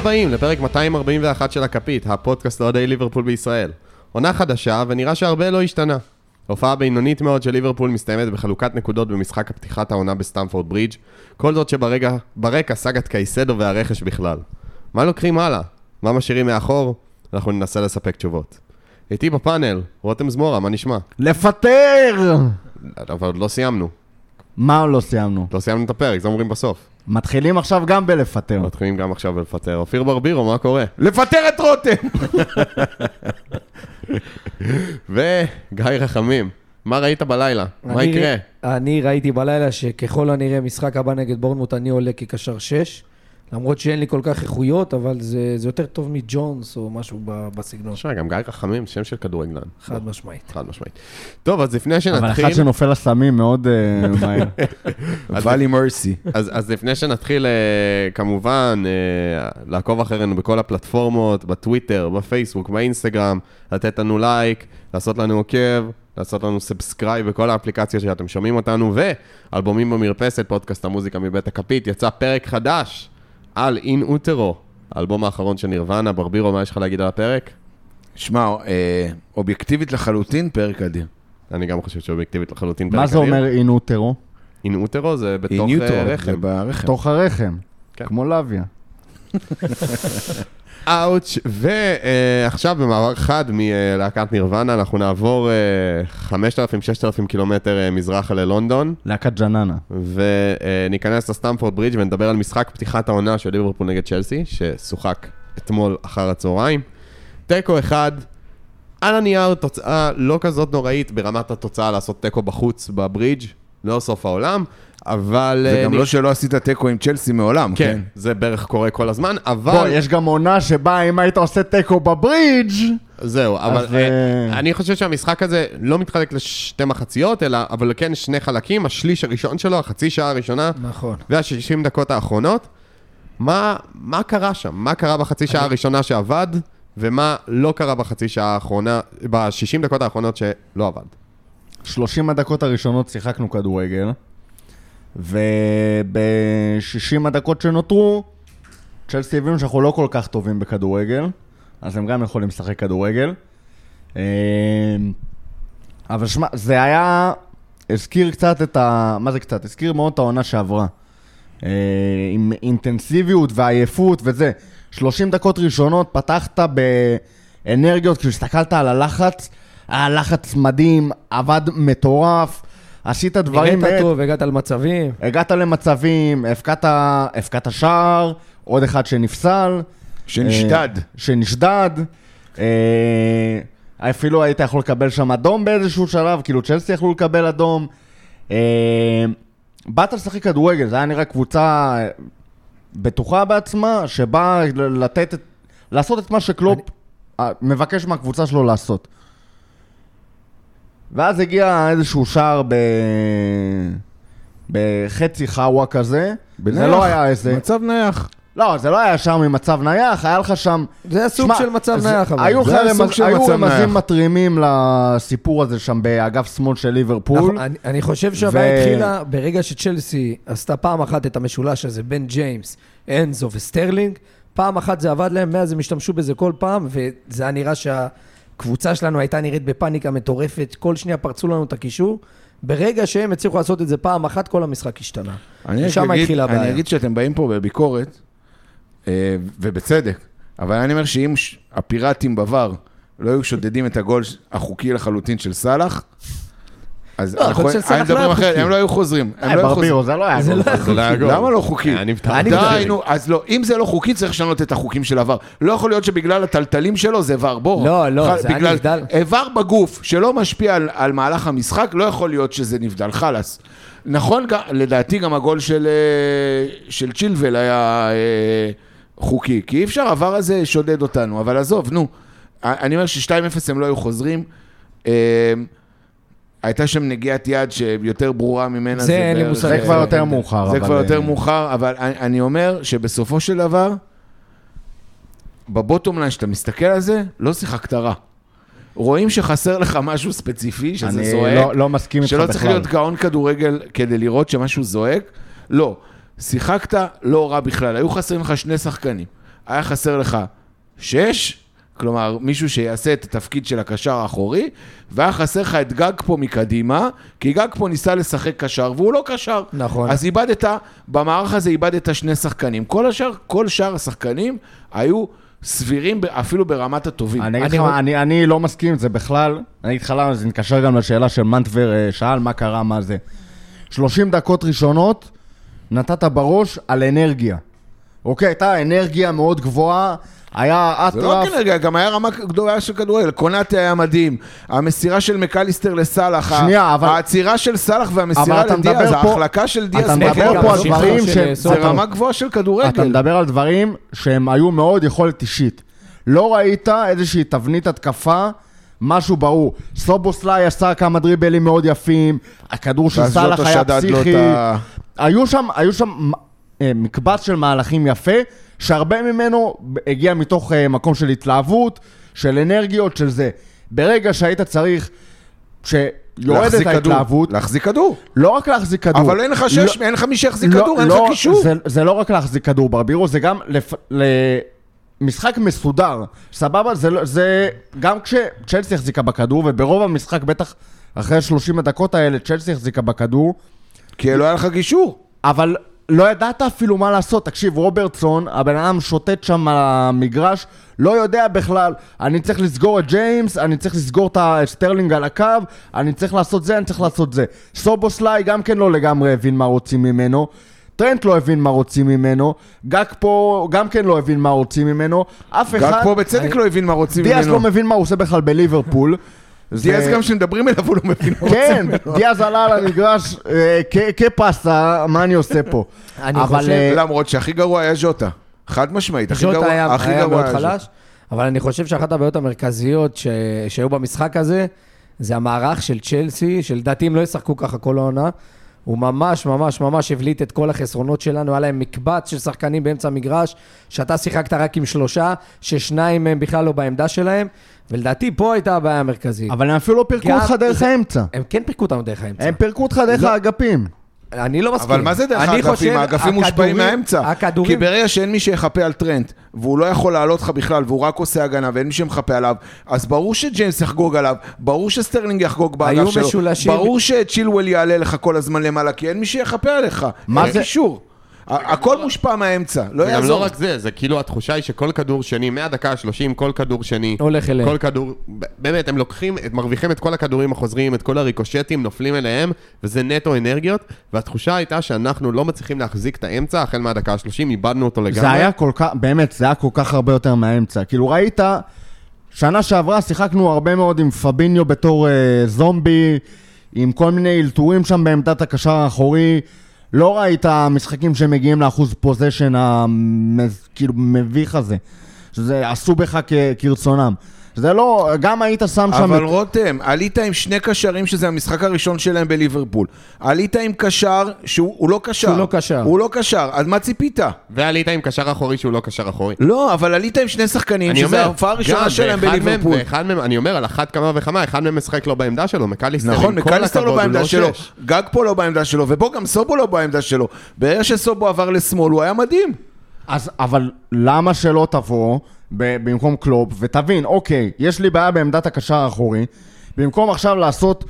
הבאים לפרק 241 של הכפית, הפודקאסט לאוהדי ליברפול בישראל. עונה חדשה, ונראה שהרבה לא השתנה. הופעה בינונית מאוד של ליברפול מסתיימת בחלוקת נקודות במשחק הפתיחת העונה בסטמפורד ברידג', כל זאת שברקע סאגת קייסדו והרכש בכלל. מה לוקחים הלאה? מה משאירים מאחור? אנחנו ננסה לספק תשובות. איתי בפאנל, רותם זמורה, מה נשמע? לפטר! אבל עוד לא סיימנו. מה לא סיימנו? לא סיימנו את הפרק, זה אומרים בסוף. מתחילים עכשיו גם בלפטר. מתחילים גם עכשיו לפטר. אופיר ברבירו, מה קורה? לפטר את רותם! וגיא רחמים, מה ראית בלילה? מה אני- יקרה? אני ראיתי בלילה שככל הנראה משחק הבא נגד בורנמוט אני עולה כקשר 6, למרות שאין לי כל כך איכויות, אבל זה, זה יותר טוב מג'ונס או משהו ב- בסגנון, תשמע, גם גיא רחמים, שם של כדורגלן. חד משמעית. חד משמעית. טוב, אז לפני אבל שנתחיל... אחד שנופל לסמים מאוד אה, מהר. ואלי מרסי. אז, אז לפני שנתחיל, אה, כמובן, אה, לעקוב אחרינו בכל הפלטפורמות, בטוויטר, בפייסבוק, באינסטגרם, לתת לנו לייק, לעשות לנו עוקב, לעשות לנו subscribe בכל האפליקציות שאתם שומעים אותנו, ואלבומים במרפסת, פודקאסט המוזיקה מבית הכפית, יצא פרק חדש על In Utero, האלבום האחרון של נירוונה. ברבירו, מה יש לך להגיד על הפרק? שמע, אה, אובייקטיבית לחלוטין, פרק אדיר. אני גם חושב שאובייקטיבית לחלוטין פרק מה זה אומר אינוטרו? אין אוטרו זה בתוך In אה, utero, זה רחם. ברחם. תוך הרחם. כן. כמו לוויה. אאוץ', ועכשיו במעבר חד מלהקת נירוונה, אנחנו נעבור אה, 5,000-6,000 קילומטר אה, מזרחה ללונדון, להקת ג'ננה. וניכנס לסטמפורד ברידג' ונדבר על משחק פתיחת העונה של ליברפול נגד צ'לסי, ששוחק אתמול אחר הצהריים. תיקו אחד, על הנייר תוצאה לא כזאת נוראית ברמת התוצאה לעשות תיקו בחוץ בברידג', לא סוף העולם, אבל... זה אה, גם נ- לא שלא עשית תיקו עם צ'לסי מעולם, כן, כן? זה בערך קורה כל הזמן, אבל... בוא, יש גם עונה שבה אם היית עושה תיקו בברידג' זהו, אבל אז, אה, אה, אני חושב שהמשחק הזה לא מתחלק לשתי מחציות, אלא, אבל כן שני חלקים, השליש הראשון שלו, החצי שעה הראשונה, נכון. וה-60 דקות האחרונות. מה, מה קרה שם? מה קרה בחצי שעה הראשונה שעבד, ומה לא קרה בחצי שעה האחרונה, ב-60 דקות האחרונות שלא עבד? 30 הדקות הראשונות שיחקנו כדורגל, וב-60 הדקות שנותרו, צ'לסי הבינו שאנחנו לא כל כך טובים בכדורגל, אז הם גם יכולים לשחק כדורגל. אה, אבל שמע, זה היה, הזכיר קצת את ה... מה זה קצת? הזכיר מאוד את העונה שעברה. אה, עם אינטנסיביות ועייפות וזה. 30 דקות ראשונות פתחת באנרגיות, כאילו הסתכלת על הלחץ, היה לחץ מדהים, עבד מטורף, עשית דברים... נראית באמת- טוב, הגעת למצבים. הגעת למצבים, הבקעת, הבקעת שער, עוד אחד שנפסל. שנשדד. אה, שנשדד. אה, אפילו היית יכול לקבל שם אדום באיזשהו שלב, כאילו צ'לסי יכלו לקבל אדום. אה, באת לשחק כדורגל, זה היה נראה קבוצה אה, בטוחה בעצמה, שבאה לתת, את- לעשות את מה שקלופ אה, מבקש מהקבוצה שלו לעשות. ואז הגיע איזשהו שער ב... בחצי חאווה כזה. זה בנייח, לא היה איזה... מצב נייח. לא, זה לא היה שם ממצב נייח, היה לך שם... זה הסוג שמע, של מצב זה- נייח, אבל. היו זה של היו רמזים. מתרימים לסיפור הזה שם באגף שמאל של ליברפול. נכון, אני, אני חושב שהבעיה ו- התחילה ברגע שצ'לסי עשתה פעם אחת את המשולש הזה בין ג'יימס, אנזו וסטרלינג, פעם אחת זה עבד להם, מאז הם השתמשו בזה כל פעם, וזה היה נראה שהקבוצה שלנו הייתה נראית בפאניקה מטורפת, כל שנייה פרצו לנו את הקישור. ברגע שהם הצליחו לעשות את זה פעם אחת, כל המשחק השתנה. ושם התחילה הבעיה. אני אגיד שאתם באים פה בביקורת, אה, ובצדק, אבל אני אומר שאם הפיראטים בVAR לא היו שודדים את הגול החוקי לחלוטין של סאלח, אז לא, אנחנו- מדברים לא אחרת. הם לא היו חוזרים. אה, לא ברבירו. זה לא היה גול. לא לא. למה לא חוקי? היה נבטל. אני די, מתכוון. נו, אז לא, אם זה לא חוקי, צריך לשנות את החוקים של עבר. לא יכול להיות שבגלל הטלטלים שלו זה עבר, בוא. לא, לא, זה היה נבדל. איבר בגוף שלא משפיע על, מהלך המשחק, לא יכול להיות שזה נבדל, חלאס. נכון, לדעתי גם הגול של, אה, צ'ילבל היה אה, חוקי, כי אי אפשר, העבר הזה שודד אותנו, אבל עזוב, נו. אני אומר ש-2-0 הם לא היו חוזרים. הייתה שם נגיעת יד שיותר ברורה ממנה. זה אין לי מושג. זה כבר יותר מאוחר. זה כבר יותר אה, מאוחר, אבל אני, אני אומר שבסופו של דבר, בבוטום ליין, שאתה מסתכל על זה, לא שיחקת רע. רואים שחסר לך משהו ספציפי, שזה אני זועק, לא- לא מסכים איתך שלא בכלל. צריך להיות גאון כדורגל כדי לראות שמשהו זועק. לא, שיחקת לא רע בכלל, היו חסרים לך שני שחקנים. היה חסר לך שש, כלומר, מישהו שיעשה את התפקיד של הקשר האחורי, והיה חסר לך את גג פה מקדימה, כי גג פה ניסה לשחק קשר, והוא לא קשר. נכון. אז איבדת, במערך הזה איבדת שני שחקנים. כל השאר, כל שאר השחקנים היו סבירים אפילו ברמת הטובים. אני, אני מה, אני, אני לא מסכים עם זה בכלל. אני אגיד לך למה, זה מתקשר גם לשאלה של מנטבר אה, שאל מה קרה, מה זה. 30 דקות ראשונות נתת בראש על אנרגיה. אוקיי, הייתה אנרגיה מאוד גבוהה, היה זה לא רק אטרף. אנרגיה, גם היה רמה גדולה של כדורגל. קונאטה היה מדהים. המסירה של מקליסטר לסאלח, שנייה, אבל- העצירה של סאלח והמסירה אתה לדיאז, ההחלקה של דיאז, אתה מדבר פה על דברים שהם... זה רמה גבוהה של אתה כדורגל. מדבר על דברים שהם היו מאוד יכולת אישית. לא ראית איזושהי תבנית התקפה, משהו ברור. סובוסליי עשה כמה דריבלים מאוד יפים, הכדור של ואז סאלח היה פסיכי. ה- היו שם, היו שם אה, מקבץ של מהלכים יפה, שהרבה ממנו הגיע מתוך אה, מקום של התלהבות, של אנרגיות, של זה. ברגע שהיית צריך, שיורדת ההתלהבות, להחזיק כדור. לא רק להחזיק כדור. אבל אין לך שש, לא- אין לך מי שיחזיק לא- כדור, אין לא, לך קישור. זה, זה לא רק להחזיק כדור ברבירו, זה גם לפ... למשחק מסודר. סבבה? זה, לא- זה גם כשצ'לסי החזיקה בכדור, וברוב המשחק, בטח אחרי 30 הדקות האלה, צ'לסי החזיקה בכדור, כי לא היה לך קישור. אבל לא ידעת אפילו מה לעשות. תקשיב, רוברטסון, הבן אדם שוטט שם על המגרש, לא יודע בכלל, אני צריך לסגור את ג'יימס, אני צריך לסגור את הסטרלינג על הקו, אני צריך לעשות זה, אני צריך לעשות זה. סובוסליי גם כן לא לגמרי הבין מה רוצים ממנו. טרנט לא הבין מה רוצים ממנו, גאקפו גם כן לא הבין מה רוצים ממנו, אף אחד... גג פה בצדק לא הבין מה רוצים ממנו. לא מבין מה הוא עושה בכלל בליברפול. דיאז גם כשמדברים אליו הוא לא מבין מה כן. דיאז עלה על המגרש אה, כ- כפסטה, מה אני עושה פה? אני אבל, חושב- אה, למרות שהכי גרוע היה ז'וטה. חד משמעית, הכי ז'וטה גרוע היה, גרוע מאוד היה ז'וטה. חלש, אבל אני חושב שאחת הבעיות המרכזיות ש... שהיו במשחק הזה, זה המערך של צ'לסי, שלדעתי הם לא ישחקו ככה כל העונה. הוא ממש ממש ממש הבליט את כל החסרונות שלנו, היה להם מקבץ של שחקנים באמצע המגרש, שאתה שיחקת רק עם שלושה, ששניים מהם בכלל לא בעמדה שלהם, ולדעתי פה הייתה הבעיה המרכזית. אבל הם אפילו לא פירקו אותך דרך האמצע. הם כן פירקו אותנו דרך האמצע. הם פירקו אותך דרך לא. האגפים. אני לא מסכים. אבל מה זה דרך אני האגפים? האגפים מושפעים הכדורים- מהאמצע. כי הכדורים... ברגע שאין מי שיחפה על טרנט, והוא לא יכול לעלות לך בכלל, והוא רק עושה הגנה, ואין מי שמחפה עליו, אז ברור שג'יימס יחגוג עליו, ברור שסטרלינג יחגוג באגף היו שלו, משולשים- ברור שצ'ילואל יעלה לך כל הזמן למעלה, כי אין מי שיחפה עליך. מה אין זה- קישור. הכל מושפע מהאמצע, לא זה גם לא יעזור. רק זה, זה כאילו התחושה היא שכל כדור שני, מהדקה ה-30, כל כדור שני, הולך אליהם. כל כדור, באמת, הם לוקחים, מרוויחים את כל הכדורים החוזרים, את כל הריקושטים, נופלים אליהם, וזה נטו אנרגיות, והתחושה הייתה שאנחנו לא מצליחים להחזיק את האמצע, החל מהדקה ה-30, איבדנו אותו לגמרי. זה היה כל כך, באמת, זה היה כל כך הרבה יותר מהאמצע. כאילו ראית, שנה שעברה שיחקנו הרבה מאוד עם פביניו בתור אה, זומבי, עם כל מיני אלתורים שם בעמדת הקשר האחורי. לא ראית משחקים שמגיעים לאחוז פוזיישן המז, כאילו מביך הזה. שזה עשו בך כרצונם. זה לא, גם היית שם שם... אבל את- רותם, עלית עם שני קשרים שזה המשחק הראשון שלהם בליברפול. עלית עם קשר שהוא הוא לא קשר. שהוא לא קשר. הוא לא קשר, אז מה ציפית? ועלית עם קשר אחורי שהוא לא קשר אחורי. לא, אבל עלית עם שני שחקנים, אני שזה אומר, ההופעה הראשונה שלהם בליברפול. ואחד מהם, אני אומר, על אחת כמה וכמה, אחד מהם משחק לא בעמדה שלו, מקליסטר, נכון, מקליסטר לא הוא בעמדה שלו, שש. גג פה לא בעמדה שלו, ובוא גם סובו לא בעמדה שלו. ברגע שסובו עבר לשמאל, הוא היה מדהים. אז, אבל למה שלא תבוא במקום קלופ ותבין, אוקיי, יש לי בעיה בעמדת הקשר האחורי, במקום עכשיו לעשות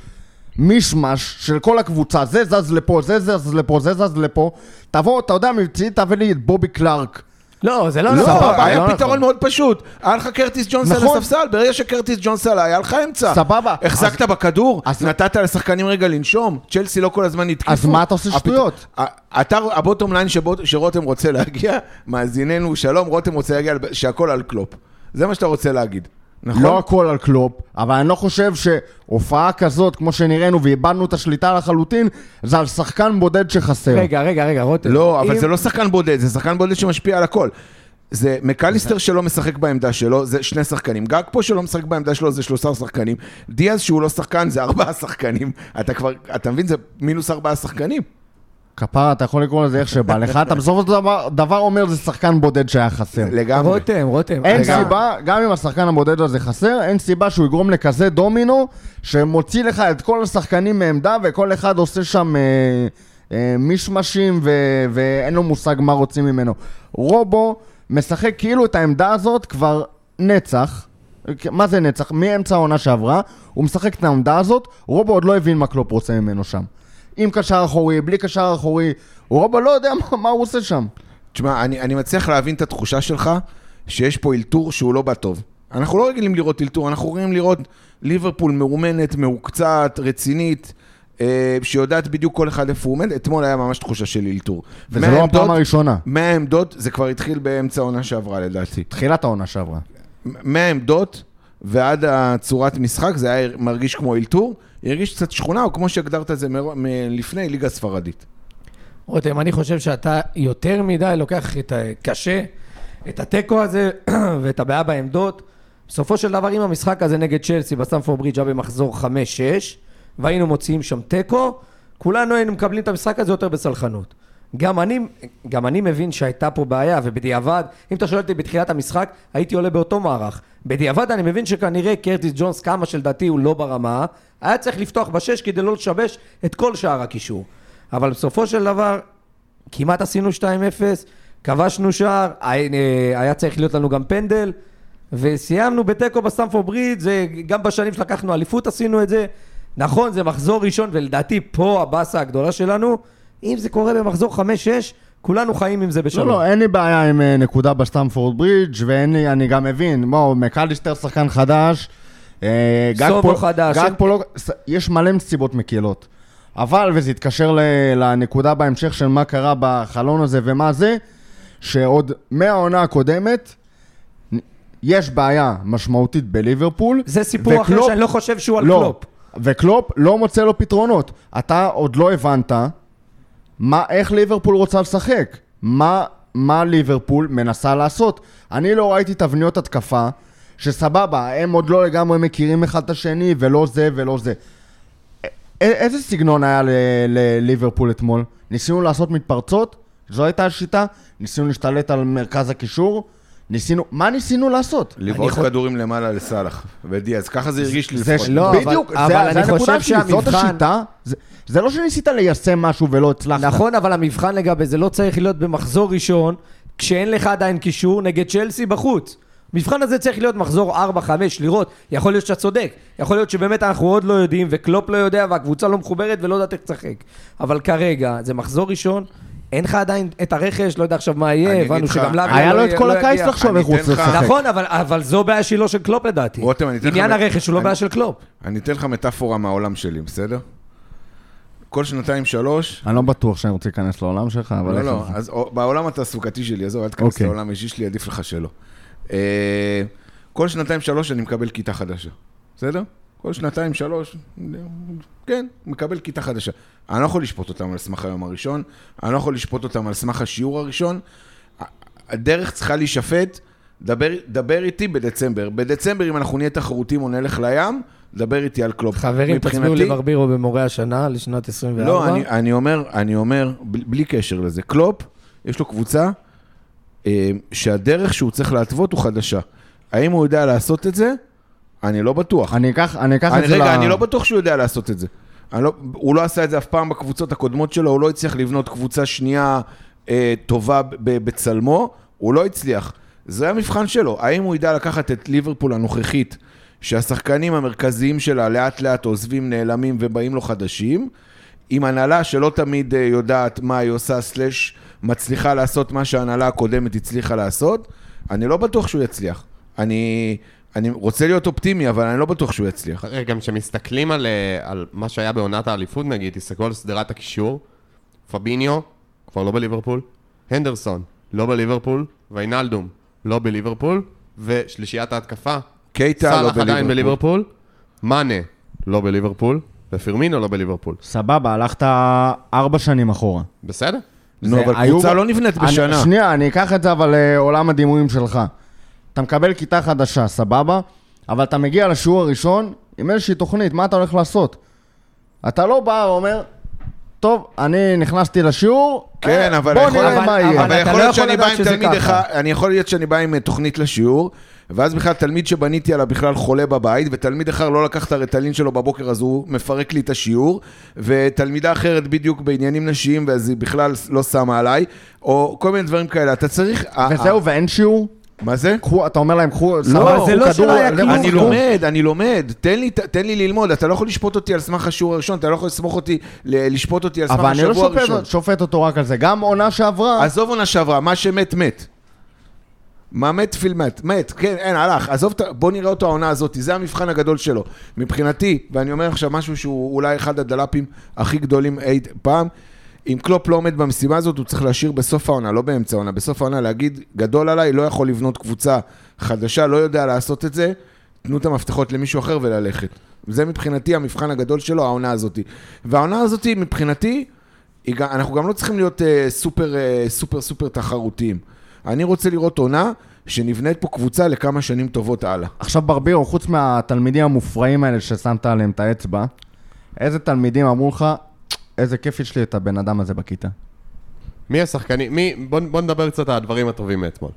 מישמש של כל הקבוצה, זה זז לפה, זה זז לפה, זה זז לפה, תבוא, אתה יודע, מבצעי תביא לי את בובי קלארק. לא, זה לא לא, נכון. היה לא פתרון נכון. מאוד פשוט. היה לך קרטיס ג'ונס על נכון. הספסל, ברגע שקרטיס ג'ונס עלה, היה לך אמצע. סבבה. החזקת בכדור, אז- נתת לשחקנים רגע לנשום, צ'לסי לא כל הזמן התקיפו. אז מה אתה עושה שטויות? אתה, ה bottom line שרותם רוצה להגיע, מאזיננו, שלום, רותם רוצה להגיע, שהכל על קלופ. זה מה שאתה רוצה להגיד, נכון? לא הכל על קלופ, אבל אני לא חושב שהופעה כזאת, כמו שנראינו, ואיבדנו את השליטה לחלוטין, זה על שחקן בודד שחסר. רגע, רגע, רגע, רותם. לא, אבל אם- זה לא שחקן בודד, זה שחקן בודד שמשפיע על הכל. זה מקליסטר שלא משחק בעמדה שלו, זה שני שחקנים. גאקפו שלא משחק בעמדה שלו, זה שלושה שחקנים. דיאז שהוא לא שחקן, זה ארבעה שחקנים. אתה כבר, אתה מבין, זה מינוס ארבעה שחקנים. כפרה, אתה יכול לקרוא לזה איך שבא לך, אתה בסופו של דבר, דבר אומר זה שחקן בודד שהיה חסר. לגמרי. רותם, רותם. אין רגע. סיבה, גם אם השחקן הבודד הזה חסר, אין סיבה שהוא יגרום לכזה דומינו, שמוציא לך את כל השחקנים מעמדה, וכל אחד עושה שם אה, אה, מישמשים, ו- ואין לו מושג מה רוצים ממנו. רובו משחק כאילו את העמדה הזאת כבר נצח. מה זה נצח? מאמצע העונה שעברה, הוא משחק את העמדה הזאת, רובו עוד לא הבין מה קלופ רוצה ממנו שם. עם קשר אחורי, בלי קשר אחורי, רובו לא יודע מה, מה הוא עושה שם. תשמע, אני, אני מצליח להבין את התחושה שלך שיש פה אלתור שהוא לא בא טוב. אנחנו לא רגילים לראות אלתור, אנחנו רגילים לראות ליברפול מאומנת, מהוקצעת, רצינית, אה, שיודעת בדיוק כל אחד איפה הוא עומד. אתמול היה ממש תחושה של אלתור. וזה לא הפעם הראשונה. מהעמדות, זה כבר התחיל באמצע העונה שעברה לדעתי. תחילת העונה שעברה. מהעמדות ועד הצורת משחק, זה היה מרגיש כמו אלתור, הרגיש קצת שכונה, או כמו שהגדרת את זה מר- מ- לפני, ליגה ספרדית. רותם, אני חושב שאתה יותר מדי לוקח את הקשה, את התיקו הזה ואת הבעיה בעמדות. בסופו של דבר, אם המשחק הזה נגד צ'לסי בסטמפורד ברידג' היה במחזור 5-6, והיינו מוציאים שם תיקו, כולנו היינו מקבלים את המשחק הזה יותר בסלחנות. גם אני, גם אני מבין שהייתה פה בעיה, ובדיעבד, אם אתה שואל אותי בתחילת המשחק, הייתי עולה באותו מערך. בדיעבד אני מבין שכנראה קרטיס ג'ונס, כמה שלדעתי הוא לא ברמה, היה צריך לפתוח בשש כדי לא לשבש את כל שאר הקישור. אבל בסופו של דבר, כמעט עשינו 2-0, כבשנו שער, היה- היה צריך להיות לנו גם פנדל, וסיימנו בתיקו בסטמפורד בריד, זה גם בשנים שלקחנו אליפות עשינו את זה. נכון, זה מחזור ראשון, ולדעתי פה הבאסה הגדולה שלנו. אם זה קורה במחזור 5-6, כולנו חיים עם זה בשלום. לא, לא, אין לי בעיה עם אה, נקודה בסטמפורד ברידג' ואין לי, אני גם מבין, בואו, מקליסטר שחקן חדש, אה, גאק סובו פה- חדש, גאקפו לא, יש מלא סיבות מקלות. אבל, וזה יתקשר ל- לנקודה בהמשך של מה קרה בחלון הזה ומה זה, שעוד מהעונה הקודמת, יש בעיה משמעותית בליברפול. זה סיפור אחר וקלופ- שאני לא חושב שהוא על לא, קלופ. וקלופ לא מוצא לו פתרונות. אתה עוד לא הבנת מה, איך ליברפול רוצה לשחק. מה, מה ליברפול מנסה לעשות. אני לא ראיתי תבניות התקפה, שסבבה, הם עוד לא לגמרי מכירים אחד את השני, ולא זה ולא זה. איזה סגנון היה לליברפול אתמול? ניסינו לעשות מתפרצות? זו הייתה השיטה? ניסינו להשתלט על מרכז הקישור? ניסינו... מה ניסינו לעשות? לבעוט כדורים למעלה לסאלח ודיאז, ככה זה הרגיש לי זה לפחות. לא, בדיוק, אבל- זה, אבל זה אני הנקודה חושב שלי, זאת שהמבחן- השיטה. זה, זה לא שניסית ליישם משהו ולא הצלחת. נכון, אבל המבחן לגבי זה לא צריך להיות במחזור ראשון, כשאין לך עדיין קישור נגד צ'לסי בחוץ. המבחן הזה צריך להיות מחזור 4-5, לראות, יכול להיות שאתה צודק, יכול להיות שבאמת אנחנו עוד לא יודעים, וקלופ לא יודע, והקבוצה לא מחוברת ולא יודעת איך לשחק. אבל כרגע, זה מחזור ראשון, אין לך עדיין את הרכש, לא יודע עכשיו מה יהיה, הבנו שגם לאבי היה לא לו את כל לא הקיץ יגיע. לחשוב איך הוא רוצה לשחק. נכון, אבל, אבל זו בעיה שהיא לא של קלופ לדעתי. רותם, אני אתן לך עניין הרכש הוא לא בעיה של קלופ. אני אתן לך מטאפורה מהעולם שלי, בסדר? כל שנתיים, שלוש, אני לא בטוח שאני רוצה להיכנס לעולם שלך, אבל... לא, לא? אז בעולם התעסוקתי שלי, עזוב, אל תיכנס אוקיי. לעולם האישי שלי, עדיף לך שלא. אה, כל שנתיים, שלוש אני מקבל כיתה חדשה, בסדר? כל שנתיים, שלוש, כן, מקבל כיתה חדשה. אני לא יכול לשפוט אותם על סמך היום הראשון, אני לא יכול לשפוט אותם על סמך השיעור הראשון. הדרך צריכה להישפט, דבר, דבר איתי בדצמבר. בדצמבר, אם אנחנו נהיה תחרותיים או נלך לים, דבר איתי על קלופ. חברים, תצביעו לברבירו במורה השנה לשנת 24. לא, אני, אני אומר, אני אומר, בלי, בלי קשר לזה, קלופ, יש לו קבוצה אה, שהדרך שהוא צריך להתוות הוא חדשה. האם הוא יודע לעשות את זה? אני לא בטוח. אני אקח אני אקח אני, את זה רגע, ל- אני לא בטוח שהוא יודע לעשות את זה. לא, הוא לא עשה את זה אף פעם בקבוצות הקודמות שלו, הוא לא הצליח לבנות קבוצה שנייה אה, טובה בצלמו, הוא לא הצליח. זה המבחן שלו. האם הוא ידע לקחת את ליברפול הנוכחית, שהשחקנים המרכזיים שלה לאט לאט עוזבים, נעלמים ובאים לו חדשים, עם הנהלה שלא תמיד אה, יודעת מה היא עושה, סלאש מצליחה לעשות מה שההנהלה הקודמת הצליחה לעשות, אני לא בטוח שהוא יצליח. אני, אני רוצה להיות אופטימי, אבל אני לא בטוח שהוא יצליח. רגע, גם כשמסתכלים על, אה, על מה שהיה בעונת האליפות נגיד, תסתכלו על שדרת הקישור, פביניו, כבר לא בליברפול, הנדרסון, לא בליברפול, ויינלדום, לא בליברפול, ושלישיית ההתקפה, קייטה לא סאלח עדיין בליברפול. בליברפול, מאנה, לא בליברפול, ופירמינו לא בליברפול. סבבה, הלכת ארבע שנים אחורה. בסדר? נו, אבל קבוצה לא נבנית בשנה. שנייה, אני אקח את זה אבל לעולם הדימויים שלך. אתה מקבל כיתה חדשה, סבבה, אבל אתה מגיע לשיעור הראשון עם איזושהי תוכנית, מה אתה הולך לעשות? אתה לא בא ואומר, טוב, אני נכנסתי לשיעור, כן, אה, אבל בוא יכול- נראה אבל- מה אבל יהיה. אבל אתה יכול לא להיות שאני בא עם תלמיד ככה. אחד, אני יכול להיות שאני בא עם אה, תוכנית לשיעור, ואז בכלל תלמיד שבניתי עליו בכלל חולה בבית, ותלמיד אחר לא לקח את הרטלין שלו בבוקר, אז הוא מפרק לי את השיעור, ותלמידה אחרת בדיוק בעניינים נשיים, ואז היא בכלל לא שמה עליי, או כל מיני דברים כאלה. אתה צריך... וזהו, ואין שיעור? מה זה? קחו, אתה אומר להם, קחו, לא, זה לא כדור, שלא היה כלום. אני קחו. לומד, אני לומד, תן לי, תן לי ללמוד, אתה לא יכול לשפוט אותי על סמך השיעור הראשון, אתה לא יכול לסמוך אותי, לשפוט אותי על סמך אבל אני לא השבוע הראשון. שופט, אותו רק על זה. גם עונה שעברה, עזוב עונה שעברה, מה שמת, מת. מה מת פיל מת, מת, כן, אין, הלך, עזוב, בוא נראה אותו העונה הזאת, זה המבחן הגדול שלו. מבחינתי, ואני אומר עכשיו משהו שהוא אולי אחד הדלפים הכי גדולים אי פעם, אם קלופ לא עומד במשימה הזאת, הוא צריך להשאיר בסוף העונה, לא באמצע העונה, בסוף העונה להגיד, גדול עליי, לא יכול לבנות קבוצה חדשה, לא יודע לעשות את זה, תנו את המפתחות למישהו אחר וללכת. זה מבחינתי המבחן הגדול שלו, העונה הזאת. והעונה הזאת, מבחינתי, אנחנו גם לא צריכים להיות אה, סופר, אה, סופר, סופר תחרותיים. אני רוצה לראות עונה שנבנית פה קבוצה לכמה שנים טובות הלאה. עכשיו ברבירו, חוץ מהתלמידים המופרעים האלה ששמת עליהם את האצבע, איזה תלמידים אמרו לך, איזה כיף יש לי את הבן אדם הזה בכיתה? מי השחקנים, מי, בוא, בוא נדבר קצת על הדברים הטובים מאתמול.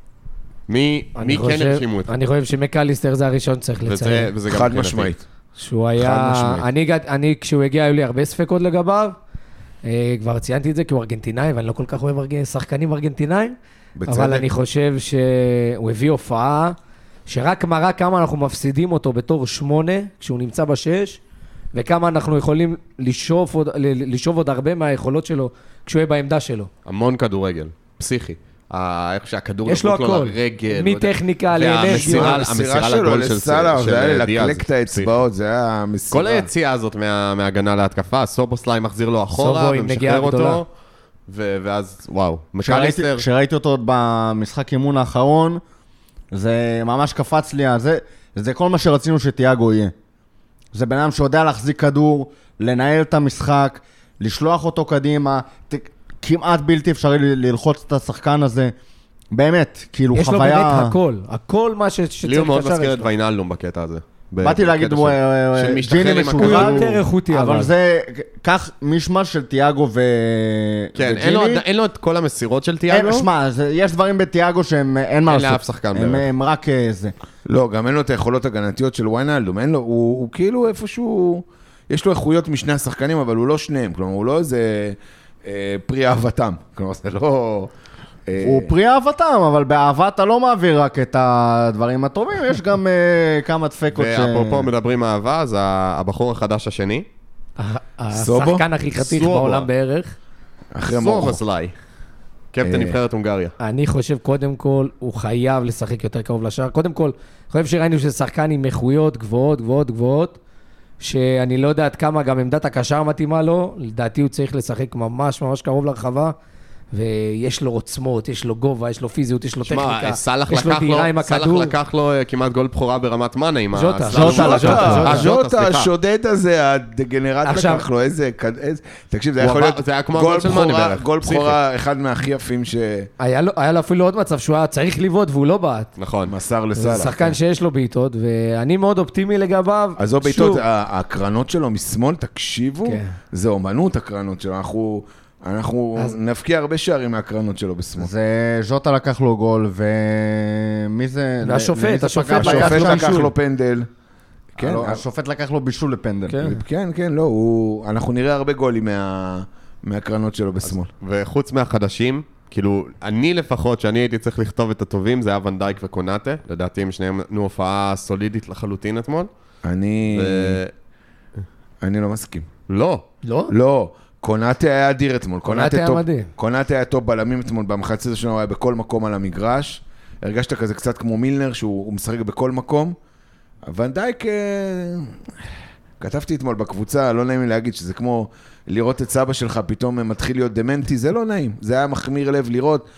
מי, מי כן חושב- הרשימו אותך? אני חושב שמקליסטר זה הראשון שצריך וזה, לציין. וזה גם חד. משמעית. שהוא היה... משמעית. אני, אני, כשהוא הגיע, היו לי הרבה ספקות לגביו. אה, כבר ציינתי את זה כי הוא ארגנטינאי, ואני לא כל כך אוהב ארג- שחקנים ארגנטינאים. בצדק. אבל אני חושב שהוא הביא הופעה שרק מראה כמה אנחנו מפסידים אותו בתור שמונה, כשהוא נמצא בשש, וכמה אנחנו יכולים לשאוף עוד, ל- לשאוב עוד הרבה מהיכולות שלו כשהוא יהיה בעמדה שלו. המון כדורגל, פסיכי. איך שהכדור יש לו הכל. לרגל. לא. מטכניקה לאנרגיה. המסירה המסירה שלו לסאלח, זה היה דיאז, ללקלק את. האצבעות, זה היה מסירה. כל היציאה הזאת מה- מההגנה להתקפה, סובוסליי מחזיר לו אחורה, ומשחרר. אותו, ואז, וואו, כשראיתי אותו במשחק אימון האחרון, זה ממש קפץ לי זה כל מה שרצינו שתיאגו יהיה. זה בן אדם שיודע להחזיק כדור, לנהל את המשחק, לשלוח אותו קדימה, ת- כמעט בלתי אפשרי ל- ללחוץ את השחקן הזה. באמת, כאילו יש לו חוויה... באמת הכל, הכל מה ש- שצריך לי הוא מאוד מזכיר יש את לו. ויינלדום בקטע הזה. באתי להגיד, ג'יני. הוא יותר איכותי, אבל. אבל זה, קח מישמש של תיאגו ו... כן, אין לו- וג'יני. אין לו את כל המסירות של אין, תיאגו, שמע, יש דברים בתיאגו שהם, אין מה אין לעשות. לאף שחקן הם, בערך. הם רק אה, זה. לא, גם אין לו את היכולות הגנתיות של ויינלדום, אין לו, הוא, הוא כאילו איפשהו, יש לו איכויות משני השחקנים, אבל הוא לא שניהם, כלומר, הוא לא איזה אה, פרי אהבתם, כלומר, זה לא... אה, הוא פרי אהבתם, אבל באהבה אתה לא מעביר רק את הדברים הטובים, יש גם אה, כמה דפקות ש... ואפרופו מדברים אהבה, אז הבחור החדש השני? השחקן הכי חתיך. בעולם בערך. אחרי מורכו. סובוסליי, קפטן אה. נבחרת הונגריה. אני חושב, קודם כל, הוא חייב לשחק יותר קרוב לשער. קודם כל, אני חושב שראינו שזה שחקן עם איכויות גבוהות, גבוהות, גבוהות, שאני לא יודע עד כמה גם עמדת הקשר מתאימה לו. לדעתי הוא צריך לשחק ממש ממש קרוב לרחבה, ויש לו עוצמות, יש לו גובה, יש לו פיזיות, יש לו שמע, טכניקה, סאלח יש לו דירה עם סאלח הכדור. לקח לו אה, כמעט גול בכורה ברמת מאנה עם ז'וטה, הסלאם. ז'וטה, ז'וטה, אה, הז'וטה, סליחה. השודד הזה, הדגנרט עכשיו- לקח לו, איזה... איזה- תקשיב, זה יכול להיות זה היה כמו גול הגול של מאנה בכורה- בערך, גול פסיכי. בכורה, אחד מהכי יפים שמסר היה לו, היה לו אפילו עוד מצב שהוא היה צריך לבעוט והוא לא בעט. נכון. זה לסאלח. שחקן שיש לו בעיטות, ואני מאוד אופטימי לגביו. עזוב שוב, בעיטות, ה- הקרנות שלו משמאל, תקשיבו, כן. זה אומנות הקרנות שלו, אנחנו... אנחנו אז- נבקיע הרבה שערים מהקרנות שלו בשמאל. זה ז'וטה לקח לו גול, ומי זה... והשופט, זה השופט? לקח השופט לו לקח. לו פנדל. כן, לא, השופט לקח לו בישול לפנדל. כן. כן, כן, לא, הוא... אנחנו נראה הרבה גולים מה- מהקרנות שלו בשמאל. וחוץ מהחדשים, כאילו, אני לפחות, שאני הייתי צריך לכתוב את הטובים, זה היה ונדייק וקונאטה. לדעתי הם שניהם נתנו הופעה סולידית לחלוטין אתמול. אני... ו... אני לא מסכים. לא. לא? לא, קונאטה היה אדיר אתמול. קונאטה היה מדהים. קונאטה היה top בלמים אתמול, במחצית שלנו הוא היה בכל מקום על המגרש. הרגשת כזה קצת כמו מילנר, שהוא הוא משחק בכל מקום. ונדייק, כתבתי אתמול בקבוצה, לא נעים לי להגיד שזה כמו לראות את סבא שלך פתאום מתחיל להיות דמנטי, זה לא נעים. זה היה מחמיר לב לראות.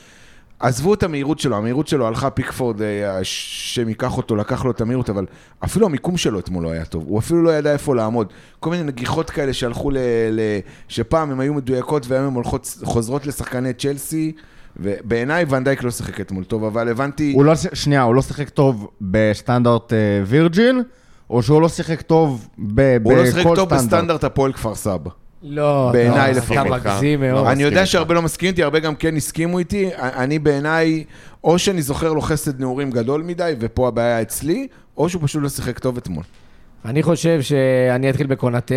עזבו את המהירות שלו, המהירות שלו הלכה פיקפורד, אה, השם ייקח אותו, לקח לו את המהירות, אבל אפילו המיקום שלו אתמול לא היה טוב, הוא אפילו לא ידע איפה לעמוד. כל מיני נגיחות כאלה שהלכו ל... ל שפעם הן היו מדויקות והיום הן הולכות, חוזרות לשחקני צ'לסי, ובעיניי ונדייק לא שיחק אתמול טוב, אבל הבנתי... הוא לא, שנייה, הוא לא שיחק טוב בסטנדרט אה, וירג'ין, או שהוא לא שיחק טוב ב- הוא לא בכל שיחק טוב סטנדרט? בסטנדרט הפועל כפר סבא. לא, בעיניי אתה- לפחות. אתה מגזים מאוד. לא אני יודע איתך. שהרבה לא מסכימים איתי, הרבה גם כן הסכימו איתי. אני בעיניי, או שאני זוכר לו חסד נעורים גדול מדי, ופה הבעיה אצלי, או שהוא פשוט לא שיחק טוב אתמול. אני חושב שאני אתחיל בקונאטה.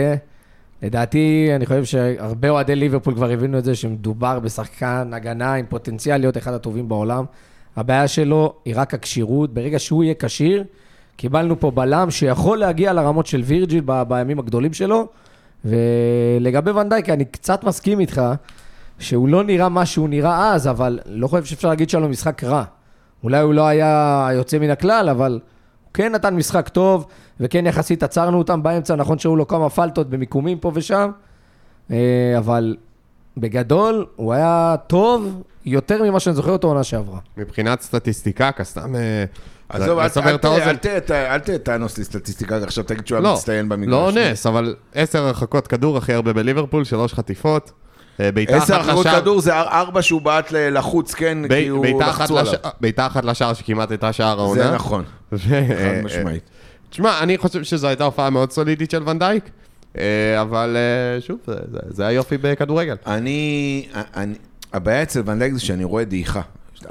לדעתי, אני חושב שהרבה אוהדי ליברפול כבר הבינו את זה, שמדובר בשחקן הגנה עם פוטנציאל להיות אחד הטובים בעולם. הבעיה שלו היא רק הכשירות. ברגע שהוא יהיה כשיר, קיבלנו פה בלם שיכול להגיע לרמות של וירג'יל ב- בימים הגדולים שלו. ולגבי ונדייק, אני קצת מסכים איתך, שהוא לא נראה מה שהוא נראה אז, אבל לא חושב שאפשר להגיד שהיה לו משחק רע. אולי הוא לא היה יוצא מן הכלל, אבל הוא כן נתן משחק טוב, וכן יחסית עצרנו אותם באמצע, נכון שהיו לו כמה פלטות במיקומים פה ושם, אה, אבל בגדול הוא היה טוב יותר ממה שאני זוכר אותו עונה שעברה. מבחינת סטטיסטיקה, סתם... עזוב, אל לסבר אל את ת- האוזן. אל ת- ת- אל ת- תאנוס לי סטטיסטיקה, עכשיו תגיד שהוא לא, מצטיין במגרש. לא נס, אבל עשר הרחקות כדור הכי הרבה בליברפול, שלוש חטיפות. אה, בעיטה עשר אחת הרחקות לשער. כדור זה ארבע שהוא בעט לחוץ, כן, ב- כי הוא לחצו עליו. בעיטה אחת לשער שכמעט הייתה שער העונה. זה נכון, חד משמעית. תשמע, אני חושב שזו הייתה הופעה מאוד סולידית של ונדייק, אה, אבל אה, שוב, זה- היופי בכדורגל. אני, אני, הבעיה אצל ונדייק זה שאני רואה דעיכה.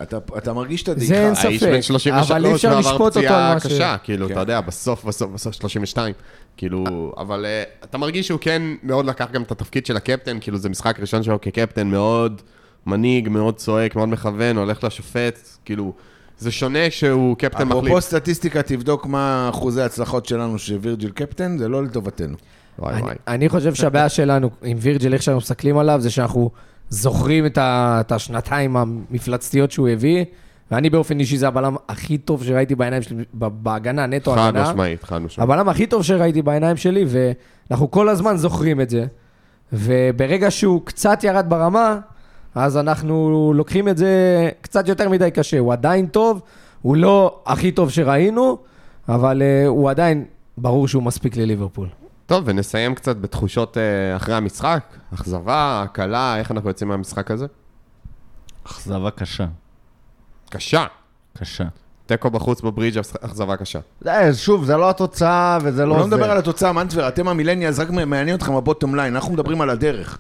אתה, אתה מרגיש את זה אין הדעיכה. האיש ספק, בן 33 אבל אי אפשר ועבר לשפוט אותו פציעה קשה, כאילו, כן. אתה יודע, בסוף, בסוף, בסוף 32. כאילו, אבל אה, אתה מרגיש שהוא כן מאוד לקח גם את התפקיד של הקפטן, כאילו, זה משחק ראשון שלו כקפטן, מאוד מנהיג, מאוד צועק, מאוד מכוון, הולך לשופט, כאילו, זה שונה שהוא קפטן מחליט. אפרופו סטטיסטיקה, תבדוק מה אחוזי ההצלחות שלנו שווירג'יל קפטן, זה לא לטובתנו. וואי אני, וואי. אני חושב שהבעיה שלנו עם וירג'יל, איך שאנחנו מסתכלים עליו, זה שאנחנו זוכרים את, ה, את השנתיים המפלצתיות שהוא הביא, ואני באופן אישי זה הבלם הכי טוב שראיתי בעיניים שלי, בהגנה, נטו חד הגנה. משמעית, חד משמעית. הבלם הכי טוב שראיתי בעיניים שלי, ואנחנו כל הזמן זוכרים את זה. וברגע שהוא קצת ירד ברמה, אז אנחנו לוקחים את זה קצת יותר מדי קשה. הוא עדיין טוב, הוא לא הכי טוב שראינו, אבל uh, הוא עדיין, ברור שהוא מספיק לליברפול. טוב, ונסיים קצת בתחושות אה, אחרי המשחק, אכזבה, הקלה, איך אנחנו יוצאים מהמשחק הזה? אכזבה קשה. קשה. קשה. תיקו בחוץ בברידג' אכזבה קשה. זה, שוב, זה לא התוצאה וזה לא הוא זה. לא מדבר על התוצאה, מנטבר, אתם המילניאלס, רק מעניין אתכם הבוטום ליין, אנחנו מדברים על הדרך.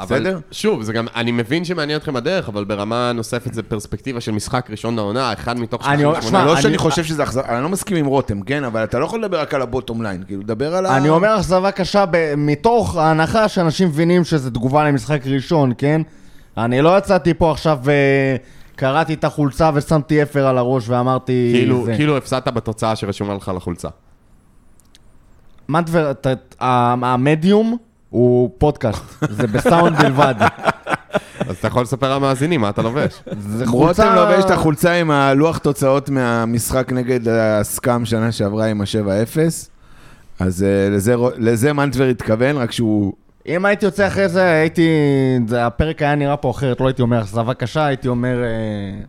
אבל בסדר? שוב, זה גם, אני מבין שמעניין אתכם הדרך, אבל ברמה נוספת זה פרספקטיבה של משחק ראשון לעונה, אחד מתוך אני- 38. שמע, לא אני- שאני חושב שזה אכזבה, אני לא מסכים עם רותם, כן, אבל אתה לא יכול לדבר רק על הבוטום ליין, כאילו, דבר על ה... אני אומר אכזבה קשה ב- מתוך ההנחה שאנשים מבינים שזה תגובה למשחק ראשון, כן? אני לא יצאתי פה עכשיו וקראתי את החולצה ושמתי אפר על הראש ואמרתי... כאילו, זה. כאילו הפסדת בתוצאה שרשומה לך על החולצה. מנטבר, ת- ה- המדיום הוא פודקאסט, זה בסאונד בלבד. אז אתה יכול לספר למאזינים מה אתה לובש. זה רותם לובש את החולצה עם הלוח תוצאות מהמשחק נגד הסקאם שנה שעברה עם ה-7-0, אז אה, לזה לזה מנטבר התכוון, רק שהוא... אם הייתי יוצא אחרי זה, הייתי... זה, הפרק היה נראה פה אחרת, לא הייתי אומר אכזבה קשה, הייתי אומר אה,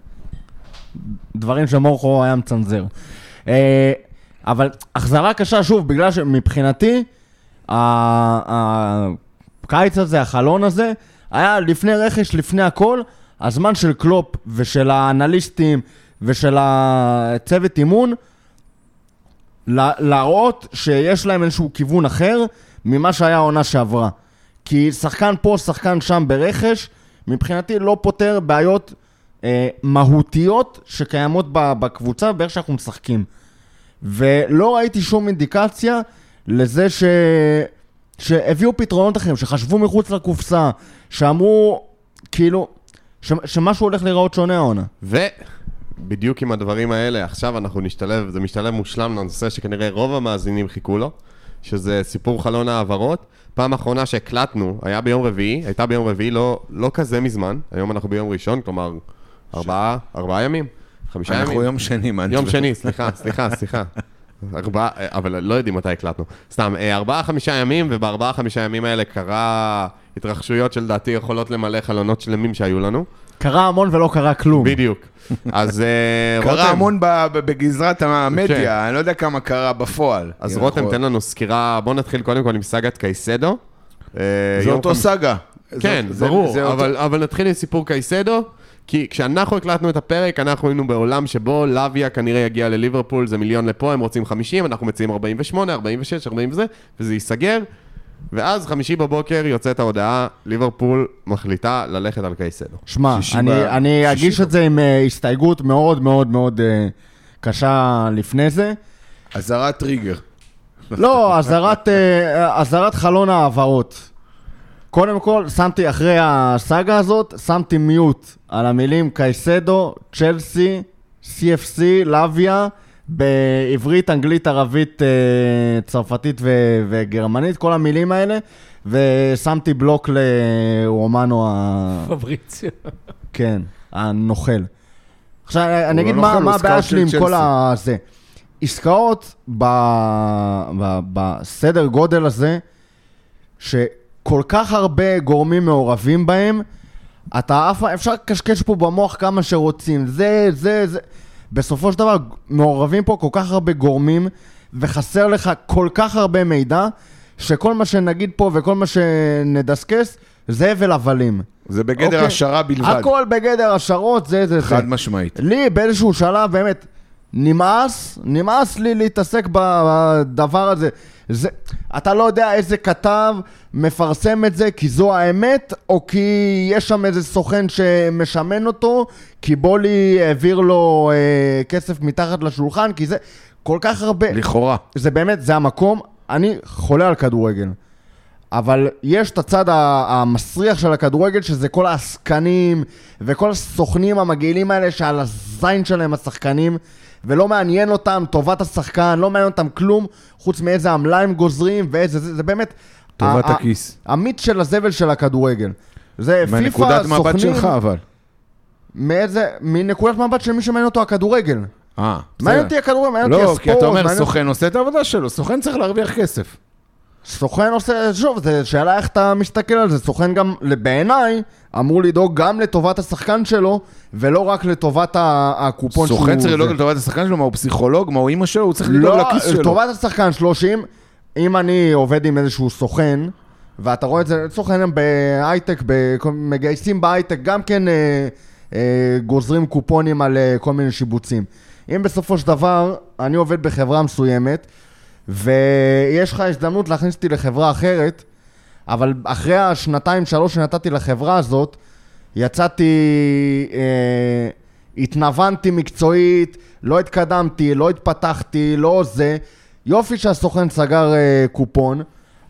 דברים שמורכו היה מצנזר. אה, אבל אכזבה קשה, שוב, בגלל שמבחינתי, הקיץ הזה, החלון הזה, היה לפני רכש, לפני הכל, הזמן של קלופ ושל האנליסטים ושל הצוות אימון, לה- להראות שיש להם איזשהו כיוון אחר ממה שהיה העונה שעברה. כי שחקן פה, שחקן שם ברכש, מבחינתי לא פותר בעיות אה, מהותיות שקיימות בקבוצה באיך שאנחנו משחקים. ולא ראיתי שום אינדיקציה לזה ש... שהביאו פתרונות אחרים, שחשבו מחוץ לקופסה, שאמרו, כאילו, ש... שמשהו הולך להיראות שונה העונה. ובדיוק עם הדברים האלה, עכשיו אנחנו נשתלב, זה משתלב מושלם לנושא שכנראה רוב המאזינים חיכו לו, שזה סיפור חלון העברות. פעם אחרונה שהקלטנו, היה ביום רביעי, הייתה ביום רביעי, לא, לא כזה מזמן, היום אנחנו ביום ראשון, כלומר, ארבעה, ארבעה ימים? חמישה ימים? אנחנו יום שני, מנטבר. יום שני, סליחה, סליחה, סליחה. ארבעה, אבל לא יודעים מתי הקלטנו. סתם, אה, ארבעה, חמישה ימים, ובארבעה, חמישה ימים האלה קרה התרחשויות שלדעתי יכולות למלא חלונות שלמים שהיו לנו. קרה המון ולא קרה כלום. בדיוק. אז אה, רותם, קרה המון בגזרת כן. המדיה, אני לא יודע כמה קרה בפועל. אז רותם, תן לנו סקירה, בוא נתחיל קודם כל עם סאגת קייסדו. אה, זה יום אותו סאגה. כן, זה- זה- ברור, זה אבל נתחיל עם סיפור קייסדו, כי כשאנחנו הקלטנו את הפרק, אנחנו היינו בעולם שבו לוויה כנראה יגיע לליברפול, זה מיליון לפה, הם רוצים 50, אנחנו מציעים 48, 46, 40 וזה, וזה ייסגר. ואז חמישי בבוקר יוצאת ההודעה, ליברפול מחליטה ללכת על קייסדו. שמע, אני, ב- אני אגיש ב- את זה עם אה, הסתייגות מאוד מאוד מאוד אה, קשה לפני זה. אזהרת טריגר. לא, אזהרת, אזהרת חלון ההעברות. קודם כל, שמתי אחרי הסאגה הזאת, שמתי מיוט על המילים קייסדו, צ'לסי, CFC, לוויה, בעברית, אנגלית, ערבית, אה, צרפתית ו- וגרמנית, כל המילים האלה, ושמתי בלוק לרומנו ה... פבריציו. כן, הנוכל. עכשיו, אני לא אגיד נוכל, מה, מה הבעיה שלי עם כל. הזה. עסקאות ב, ב, בסדר גודל הזה, שכל כך הרבה גורמים מעורבים בהם, אתה אף אפשר לקשקש פה במוח כמה שרוצים, זה, זה, זה. בסופו של דבר, מעורבים פה כל כך הרבה גורמים, וחסר לך כל כך הרבה מידע, שכל מה שנגיד פה וכל מה שנדסקס, זה הבל הבלים. זה בגדר אוקיי. השערה בלבד. הכל בגדר השערות, זה, זה, זה. חד משמעית. לי באיזשהו שלב באמת נמאס, נמאס לי להתעסק בדבר הזה. זה, אתה לא יודע איזה כתב מפרסם את זה כי זו האמת, או כי יש שם איזה סוכן שמשמן אותו, כי בולי העביר לו אה, כסף מתחת לשולחן, כי זה כל כך הרבה... לכאורה. זה באמת, זה המקום, אני חולה על כדורגל. אבל יש את הצד המסריח של הכדורגל, שזה כל העסקנים וכל הסוכנים המגעילים האלה שעל הזין שלהם השחקנים, ולא מעניין אותם טובת השחקן, לא מעניין אותם כלום, חוץ מאיזה עמלה הם גוזרים ואיזה, זה, זה באמת... טובת הכיס. המיץ של הזבל של הכדורגל. זה פיפ"א, מהנקודת מבט סוכנים, שלך, אבל. מאיזה, מנקודת מבט של מי שמעניין אותו הכדורגל. אה, מעניין בסדר. אותי הכדורגל, מעניין אותי לא, הספורט. כי אתה אומר, מעניין- סוכן עושה את העבודה שלו, סוכן צריך להרוויח כסף. סוכן עושה, שוב, זו שאלה איך אתה מסתכל על זה. סוכן גם, בעיניי, אמור לדאוג גם לטובת השחקן שלו, ולא רק לטובת הקופון שהוא... סוכן צריך לדאוג. לטובת השחקן שלו, מה הוא פסיכולוג, מה הוא אימא שלו, הוא צריך לדאוג לא, לכיס שלו. לטובת השחקן שלו, שאם אם אני עובד עם איזשהו סוכן, ואתה רואה את זה, סוכנים בהייטק, בכל- מגייסים בהייטק, גם כן אה, אה, גוזרים קופונים על אה, כל מיני שיבוצים. אם בסופו של דבר, אני עובד בחברה מסוימת, ויש לך הזדמנות להכניס אותי לחברה אחרת, אבל אחרי השנתיים, שלוש שנתתי לחברה הזאת, יצאתי, אה, התנוונתי מקצועית, לא התקדמתי, לא התפתחתי, לא זה. יופי שהסוכן סגר אה, קופון,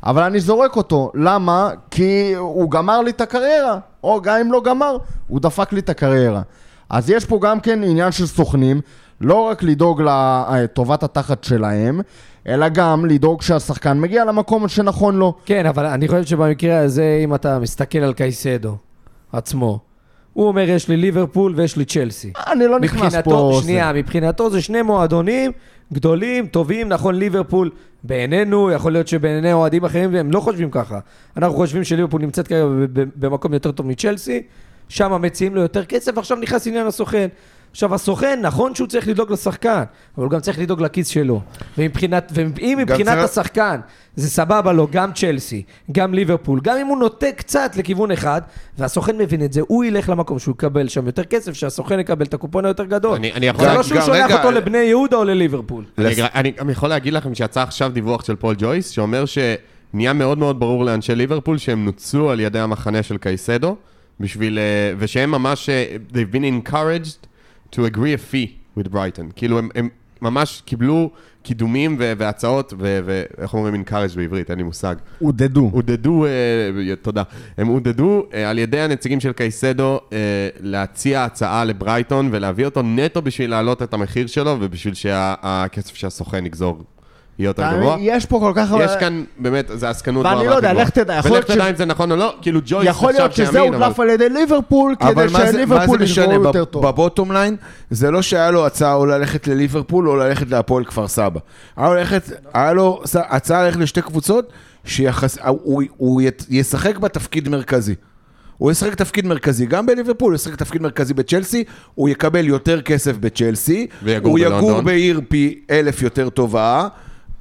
אבל אני זורק אותו. למה? כי הוא גמר לי את הקריירה, או גם אם לא גמר, הוא דפק לי את הקריירה. אז יש פה גם כן עניין של סוכנים, לא רק לדאוג לטובת התחת שלהם, אלא גם לדאוג שהשחקן מגיע למקום שנכון לו. כן, אבל אני חושב שבמקרה הזה, אם אתה מסתכל על קייסדו עצמו, הוא אומר, יש לי ליברפול ויש לי צ'לסי. אני לא נכנס פה... שנייה, מבחינתו זה שני מועדונים גדולים, טובים, נכון, ליברפול בעינינו, יכול להיות שבעיני אוהדים אחרים הם לא חושבים ככה. אנחנו חושבים שליברפול נמצאת כרגע במקום יותר טוב מצ'לסי, שם מציעים לו יותר כסף, ועכשיו נכנס עניין הסוכן. עכשיו, הסוכן, נכון שהוא צריך לדאוג לשחקן, אבל הוא גם צריך לדאוג לכיס שלו. ומבחינת, ואם מבחינת צריך- השחקן זה סבבה לו, גם צ'לסי, גם ליברפול, גם אם הוא נוטה קצת לכיוון אחד, והסוכן מבין את זה, הוא ילך למקום שהוא יקבל שם יותר כסף, שהסוכן יקבל את הקופון היותר גדול. אני- אני יכול זה לא שהוא שולח רגע, אותו לבני יהודה או לליברפול. אני, אני גם יכול להגיד לכם שיצא עכשיו דיווח של פול ג'ויס, שאומר שנהיה מאוד מאוד ברור לאנשי ליברפול שהם נוצלו על ידי המחנה של קייסדו, בשביל, אה, ושהם ממש, אה, they've been encouraged to agree a fee with Brighton. כאילו הם, הם ממש קיבלו קידומים ו- והצעות, ו- ואיך אומרים encouraged בעברית, אין לי מושג. עודדו. עודדו, אה, תודה, הם עודדו אה, על ידי הנציגים של קייסדו אה, להציע הצעה לברייטון ולהביא אותו נטו בשביל להעלות את המחיר שלו ובשביל שהכסף שהסוכן יגזור יהיה יותר גבוה. יש פה כל כך הרבה... יש כאן, באמת, זה עסקנות ואני ברמה לא יודע. לך תדע, יכול ולך להיות תדע ש- אם זה נכון או לא, כאילו ג'ויס יכול להיות שזה. הודלף על ידי ליברפול, אבל כדי שליברפול משנה? יגברו יותר טוב. בבוטום ליין, זה לא שהיה לו הצעה או ללכת לליברפול או ללכת להפועל כפר סבא. היה לו, הצעה ללכת לשתי קבוצות שיחס... הוא, הוא ית- ישחק בתפקיד מרכזי. הוא ישחק תפקיד מרכזי גם בליברפול, הוא ישחק תפקיד מרכזי בצ'לסי, הוא יקבל יותר כסף בצ'לסי, הוא יגור בלונדון. בעיר פי אלף יותר טובה.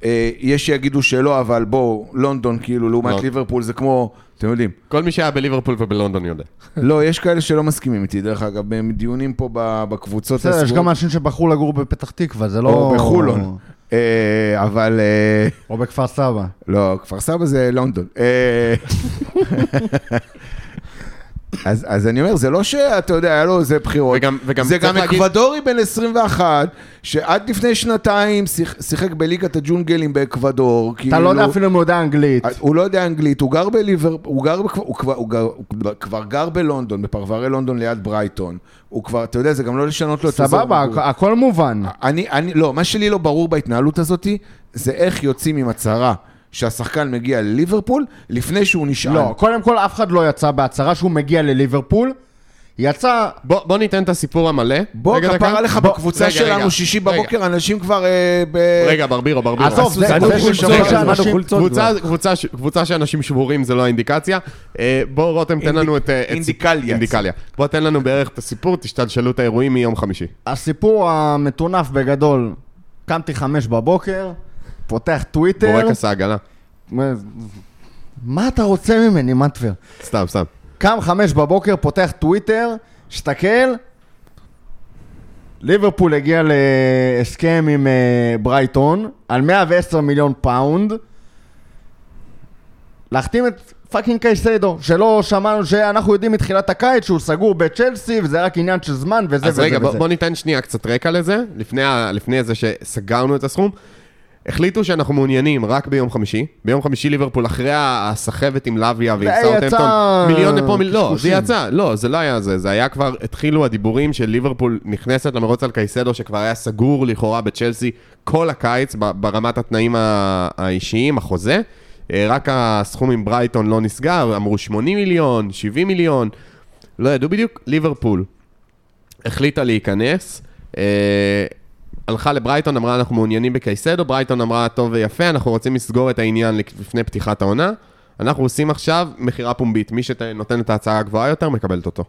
אה, יש שיגידו שלא, אבל בואו, לונדון כאילו, לעומת לא. ליברפול זה כמו, אתם יודעים. כל מי שהיה בליברפול ובלונדון יודע. לא, יש כאלה שלא מסכימים איתי, דרך אגב, בדיונים פה ב- בקבוצות בסדר, יש. גם אנשים שבחרו לגור בפתח תקווה, זה לא... או בחולון. אה, אבל... אה, או בכפר סבא. לא, כפר סבא זה לונדון. אה, אז, אז אני אומר, זה לא שאתה יודע, היה לו איזה בחירות. וגם- וגם זה גם להגיד- אקוודורי בן 21, שעד לפני שנתיים שיח, שיחק בליגת הג'ונגלים באקוודור. אתה לא יודע אפילו אם הוא יודע אנגלית. הוא לא יודע אנגלית, הוא גר בליבר... הוא גר... בכ- הוא כבר, הוא, גר, הוא כבר גר בלונדון, בפרברי לונדון ליד ברייטון. הוא כבר, אתה יודע, זה גם לא לשנות לו את אזור סבבה. הכ- הכל מובן. אני, אני, לא, מה שלי לא ברור בהתנהלות הזאת, זה איך יוצאים עם הצהרה שהשחקן מגיע לליברפול לפני שהוא נשען. לא, קודם כל אף אחד לא יצא בהצהרה שהוא מגיע לליברפול. יצא, בוא, בוא ניתן את הסיפור המלא. בוא, רגע, כפרה דקה. לך, בוא- בקבוצה רגע, שלנו, רגע, שישי רגע. בבוקר, אנשים כבר... אה, ב... רגע, ברבירו, ברבירו. עזוב, זה- זה קבוצה שאנשים- שבורים זה לא האינדיקציה. אה, בוא רותם, תן לנו את... אה, את- אינדיקליה. אינדיקליה. בוא תן לנו בערך את הסיפור, תשתלשלו את האירועים מיום חמישי. הסיפור המטונף בגדול, קמתי חמש בבוקר, פותח טוויטר, בורקס העגלה. מה אתה רוצה ממני, מטבר? סתם, סתם. קם חמש בבוקר, פותח טוויטר, שתקל, ליברפול הגיע להסכם עם אה, ברייטון על 110 מיליון פאונד, להחתים את fucking קייסדו, שלא שמענו שאנחנו יודעים מתחילת הקיץ שהוא סגור בצ'לסי וזה רק עניין של זמן וזה אז וזה רגע, וזה. בוא ניתן שנייה קצת רקע לזה, לפני, לפני זה שסגרנו את הסכום. החליטו שאנחנו מעוניינים רק ביום חמישי. ביום חמישי ליברפול, אחרי הסחבת עם לוויה ועם סאוטהמפטון, יצא מיליון לפה, מיל... לא, זה. יצא, לא, זה לא היה זה, זה היה כבר, התחילו הדיבורים של ליברפול נכנסת למרוץ על קייסדו, שכבר היה סגור לכאורה בצ'לסי כל הקיץ, ברמת התנאים האישיים, החוזה. אה, רק הסכום עם ברייטון לא נסגר, אמרו 80 מיליון, 70 מיליון, לא ידעו בדיוק, ליברפול החליטה להיכנס, אה, הלכה לברייטון, אמרה אנחנו מעוניינים בקייסדו, ברייטון אמרה טוב ויפה, אנחנו רוצים לסגור את העניין לפני פתיחת העונה, אנחנו עושים עכשיו מכירה פומבית, מי שנותן את ההצעה הגבוהה יותר מקבלת אותו.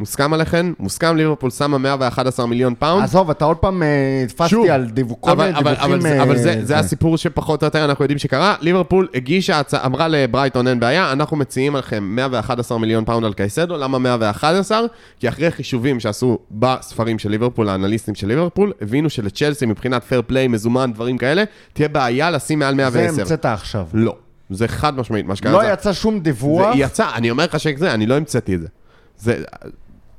מוסכם עליכם? מוסכם, ליברפול שמה 111 מיליון פאונד. עזוב, אתה עוד פעם אה, שוב, תפסתי על דיווח, כל אבל, מיני אבל, דיווחים... אבל, זה, אה, אבל זה, זה הסיפור שפחות או יותר אנחנו יודעים שקרה. ליברפול הגישה, הצעה, אמרה לברייטון אין בעיה, אנחנו מציעים לכם 111 מיליון פאונד על קייסדו, למה 111? כי אחרי חישובים שעשו בספרים של ליברפול, האנליסטים של ליברפול, הבינו שלצ'לסי מבחינת fair play, מזומן, דברים כאלה, תהיה בעיה לשים מעל זה 110. המצאת עכשיו. לא, זה חד משמעית מה שקרה. לא זה- יצא שום זה דיווח. יצא, אני אומר לך שזה, אני לא המצאתי את זה. זה,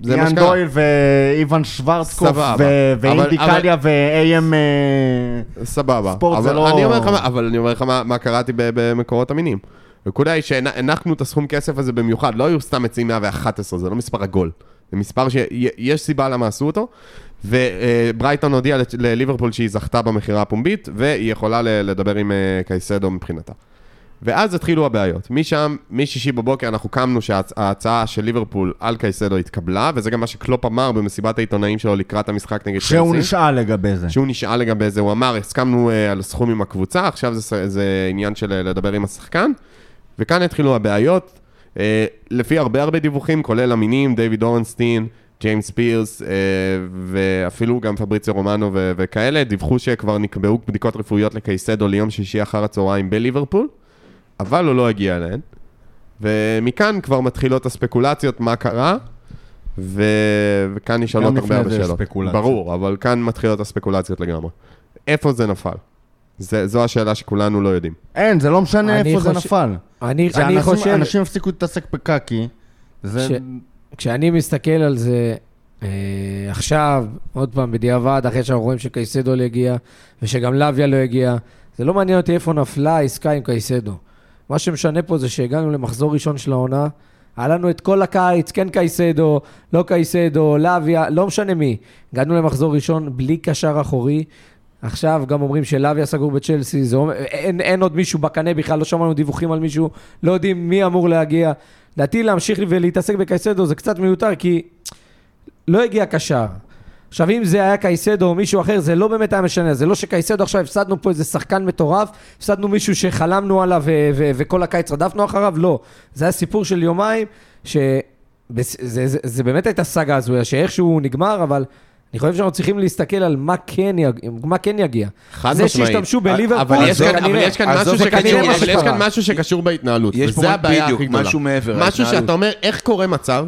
זה מה שקרה. דויל ואיוון שוורצקופ סבבה. ו- אבל- ואינדיקליה ו-AM... אה, סבבה. ספורט אבל זה לא- אני אומר לך, אבל אני אומר לך מה, מה קראתי במקורות אמינים. הנקודה היא שהנחנו את הסכום כסף הזה במיוחד, לא היו סתם מציעים 111, זה לא מספר עגול. זה מספר שיש סיבה למה עשו אותו, וברייטון הודיעה לצ'- לליברפול שהיא זכתה במכירה הפומבית, והיא יכולה לדבר עם אה, קייסדו מבחינתה. ואז התחילו הבעיות. משם, משישי בבוקר אנחנו קמנו שההצעה של ליברפול על קייסדו התקבלה, וזה גם מה שקלופ אמר במסיבת העיתונאים שלו לקראת המשחק נגד שהוא צ'לסי. נשאל לגבי זה. שהוא נשאל לגבי זה, הוא אמר, הסכמנו uh, על סכום עם הקבוצה, עכשיו זה, זה עניין של uh, לדבר עם השחקן, וכאן התחילו הבעיות. Uh, לפי הרבה הרבה דיווחים, כולל אמינים, דיוויד אורנסטין, ג'יימס פירס, uh, ואפילו גם פבריציו רומנו וכאלה, דיווחו שכבר נקבעו בדיקות רפואיות לקייסדו ליום שישי אחר הצהריים בליברפול, אבל הוא לא הגיע אליהן. ומכאן כבר מתחילות הספקולציות מה קרה, ו... וכאן נשאלות הרבה הרבה זה שאלות. ספקולציות. ברור, אבל כאן מתחילות הספקולציות לגמרי. איפה זה נפל? זה, זו השאלה שכולנו לא יודעים. אין, זה לא משנה איפה זה חושב- נפל. אני, זה אני אנשים- חושב, אנשים הפסיקו להתעסק בקקי. זה... ש- כשאני מסתכל על זה אה, עכשיו, עוד פעם, בדיעבד, אחרי שאנחנו רואים שקייסדו לא הגיע, ושגם לוויה לא הגיע, זה לא מעניין אותי איפה נפלה העסקה עם קייסדו. מה שמשנה פה זה שהגענו למחזור ראשון של העונה, היה לנו את כל הקיץ, כן קייסדו, לא קייסדו, לוויה, לא משנה מי. הגענו למחזור ראשון בלי קשר אחורי. עכשיו גם אומרים שלאביה סגור בצ'לסי, זה אומר, אין, אין עוד מישהו בקנה בכלל, לא שמענו דיווחים על מישהו, לא יודעים מי אמור להגיע. לדעתי להמשיך ולהתעסק בקייסדו זה קצת מיותר, כי לא הגיע קשר. עכשיו, אם זה היה קייסדו או מישהו אחר, זה לא באמת היה משנה. זה לא שקייסדו עכשיו הפסדנו פה איזה שחקן מטורף, הפסדנו מישהו שחלמנו עליו ו- ו- וכל הקיץ רדפנו אחריו, לא. זה היה סיפור של יומיים, שזה זה, זה, זה באמת הייתה סאגה הזויה, שאיכשהו נגמר, אבל אני חושב שאנחנו צריכים להסתכל על מה כן, יג... מה כן יגיע. חד זה משמעית. שהשתמשו בליברפול, אבל יש זה כאן- אבל כנראה. יש כאן משהו זה שקשור- כנראה מה אבל יש. כאן משהו שקשור בהתנהלות. יש פה וזה הבעיה בדיוק, הכי גדולה. משהו מעבר, משהו. שאתה אומר, איך קורה מצב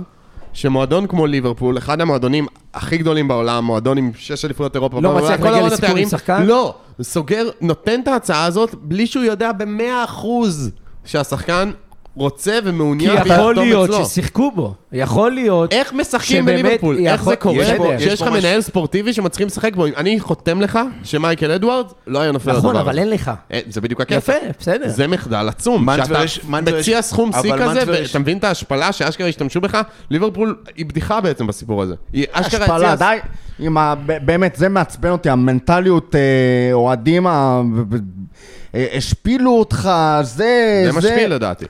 שמועדון כמו ליברפול, אחד המועדונים הכי גדולים בעולם, מועדון עם שש אליפויות אירופה, לא מצליח להגיע לסיכום עם שחקן? לא, סוגר, נותן את ההצעה הזאת בלי שהוא יודע במאה אחוז שהשחקן רוצה כי ומעוניין יכול ויחתום להיות אצלו. ששיחקו בו. יכול להיות. איך משחקים בליברפול? איך יכול- זה קורה יש פה- שיש יש לך מנהל ספורטיבי שמצליחים לשחק בו? אני חותם לך שמייקל אדוארד לא היה נופל לדבר נכון. אבל אין לך. אה, זה בדיוק הקטע. יפה, בסדר. זה מחדל עצום. שאתה יש- מציע יש- סכום שיא כזה, יש- ואתה מבין את ההשפלה שאשכרה השתמשו בך? ליברפול היא בדיחה בעצם בסיפור הזה. היא אשכרה השפלה. די. עם ה... באמת, זה מעצבן אותי, המנטליות, אה, אוהדים, אה, השפילו אותך, זה, זה משפיל לדעתי.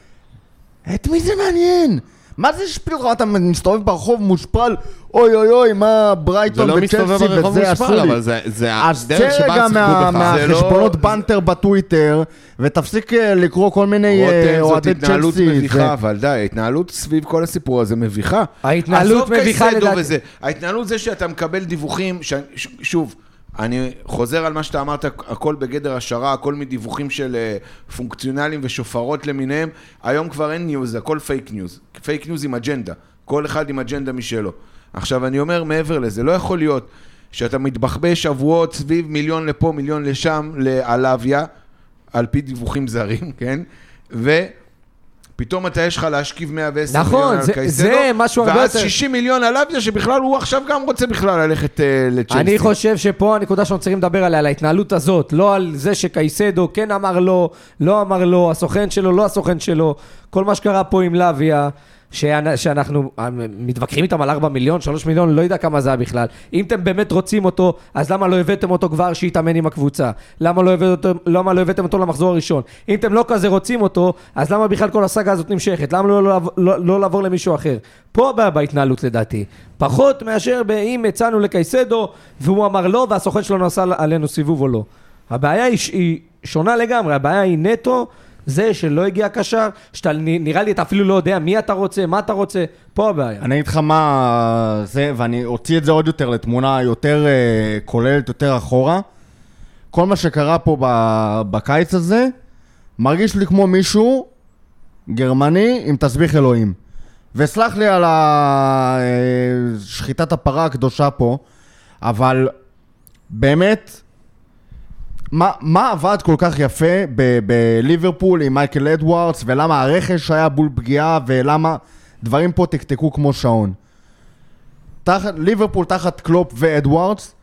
את מי זה מעניין? מה זה השפיל אותך? אתה מסתובב ברחוב מושפל, אוי אוי אוי, מה זה ברייטון לא מסתובב וצ'לסי ברחוב וזה עשו מושפל, לי. אבל זה- זה אז צא הדרך שבה רגע שיחקו מה- בך. זה לא- מהחשבונות זה- בנטר בטוויטר, ותפסיק אה, לקרוא כל מיני אה, רותם, זאת אוהדי התנהלות צ'לסי. מביכה, אבל די, ההתנהלות סביב כל הסיפור הזה מביכה. ההתנהלות מביכה לדעתי. ההתנהלות זה שאתה מקבל דיווחים, שוב, אני חוזר על מה שאתה אמרת, הכל בגדר השערה, הכל מדיווחים של אה, פונקציונלים ושופרות למיניהם. היום כבר אין news, הכל fake news. fake news עם אג'נדה. כל אחד עם אג'נדה משלו. עכשיו, אני אומר מעבר לזה, לא יכול להיות שאתה מתבחבש שבועות סביב מיליון לפה, מיליון לשם, ללאביה, על פי דיווחים זרים, כן? ופתאום אתה יש לך להשכיב 110 נכון, מיליון על זה- קייסדו, זה משהו הרבה ואז יותר- 60 מיליון על אביה, שבכלל הוא עכשיו גם רוצה בכלל ללכת uh, לצ'לסי. אני חושב שפה הנקודה שאנחנו צריכים לדבר עליה, על ההתנהלות הזאת, לא על זה שקייסדו כן אמר לו, לא אמר לו, הסוכן שלו, לא הסוכן שלו, כל מה שקרה פה עם שאנ- שאנחנו אה, מתווכחים איתם על 4 מיליון, 3 מיליון, לא יודע כמה זה היה בכלל. אם אתם באמת רוצים אותו, אז למה לא הבאתם אותו כבר שיתאמן עם הקבוצה? למה לא הבאתם, למה לא הבאתם אותו למחזור הראשון? אם אתם לא כזה רוצים אותו, אז למה בכלל כל הסאגה הזאת נמשכת? למה לא, לא, לא, לא לעבור למישהו אחר? פה הבעיה בהתנהלות לדעתי. פחות מאשר אם הצענו לקייסדו והוא אמר לא והסוכן שלו נסע עלינו סיבוב או לא. הבעיה היא, היא שונה לגמרי, הבעיה היא נטו זה שלא הגיע קשר, שאתה נראה לי אתה אפילו לא יודע מי אתה רוצה, מה אתה רוצה, פה הבעיה. אני אגיד לך מה זה, ואני אוציא את זה עוד יותר לתמונה יותר אה, כוללת, יותר אחורה. כל מה שקרה פה בקיץ הזה, מרגיש לי כמו מישהו גרמני עם תסביך אלוהים. וסלח לי על אה, שחיטת הפרה הקדושה פה, אבל באמת, מה, מה עבד כל כך יפה ב- בליברפול עם מייקל אדוארדס, ולמה הרכש היה בול פגיעה, ולמה דברים פה תקתקו כמו שעון. תחת, ליברפול תחת קלופ ואדוארדס,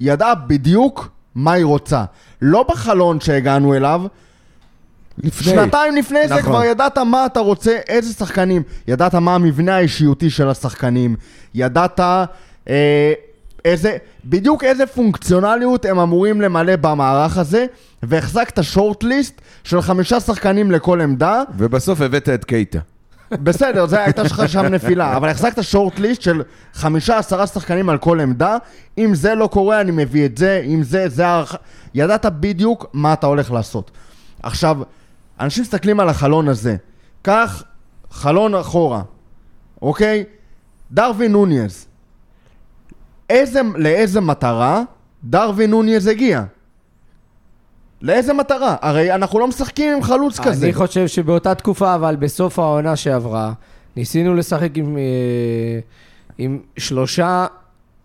ידעה בדיוק מה היא רוצה. לא בחלון שהגענו אליו, לפני. שנתיים לפני זה נכון. כבר ידעת מה אתה רוצה, איזה שחקנים. ידעת מה המבנה האישיותי של השחקנים. ידעת אה, איזה, בדיוק איזה פונקציונליות הם אמורים למלא במערך הזה, והחזקת שורט-ליסט של חמישה שחקנים לכל עמדה. ובסוף הבאת את קייטה. בסדר, זה הייתה שלך שם נפילה, אבל החזקת שורט-ליסט של חמישה עשרה שחקנים על כל עמדה. אם זה לא קורה, אני מביא את זה, אם זה, זה הערכה. ידעת בדיוק מה אתה הולך לעשות. עכשיו, אנשים מסתכלים על החלון הזה. קח חלון אחורה, אוקיי? דרווין נוניז. איזה, לאיזה מטרה דרווין נוניז הגיע? לאיזה מטרה? הרי אנחנו לא משחקים עם חלוץ כזה. אני חושב שבאותה תקופה, אבל בסוף העונה שעברה, ניסינו לשחק עם, אה, עם שלושה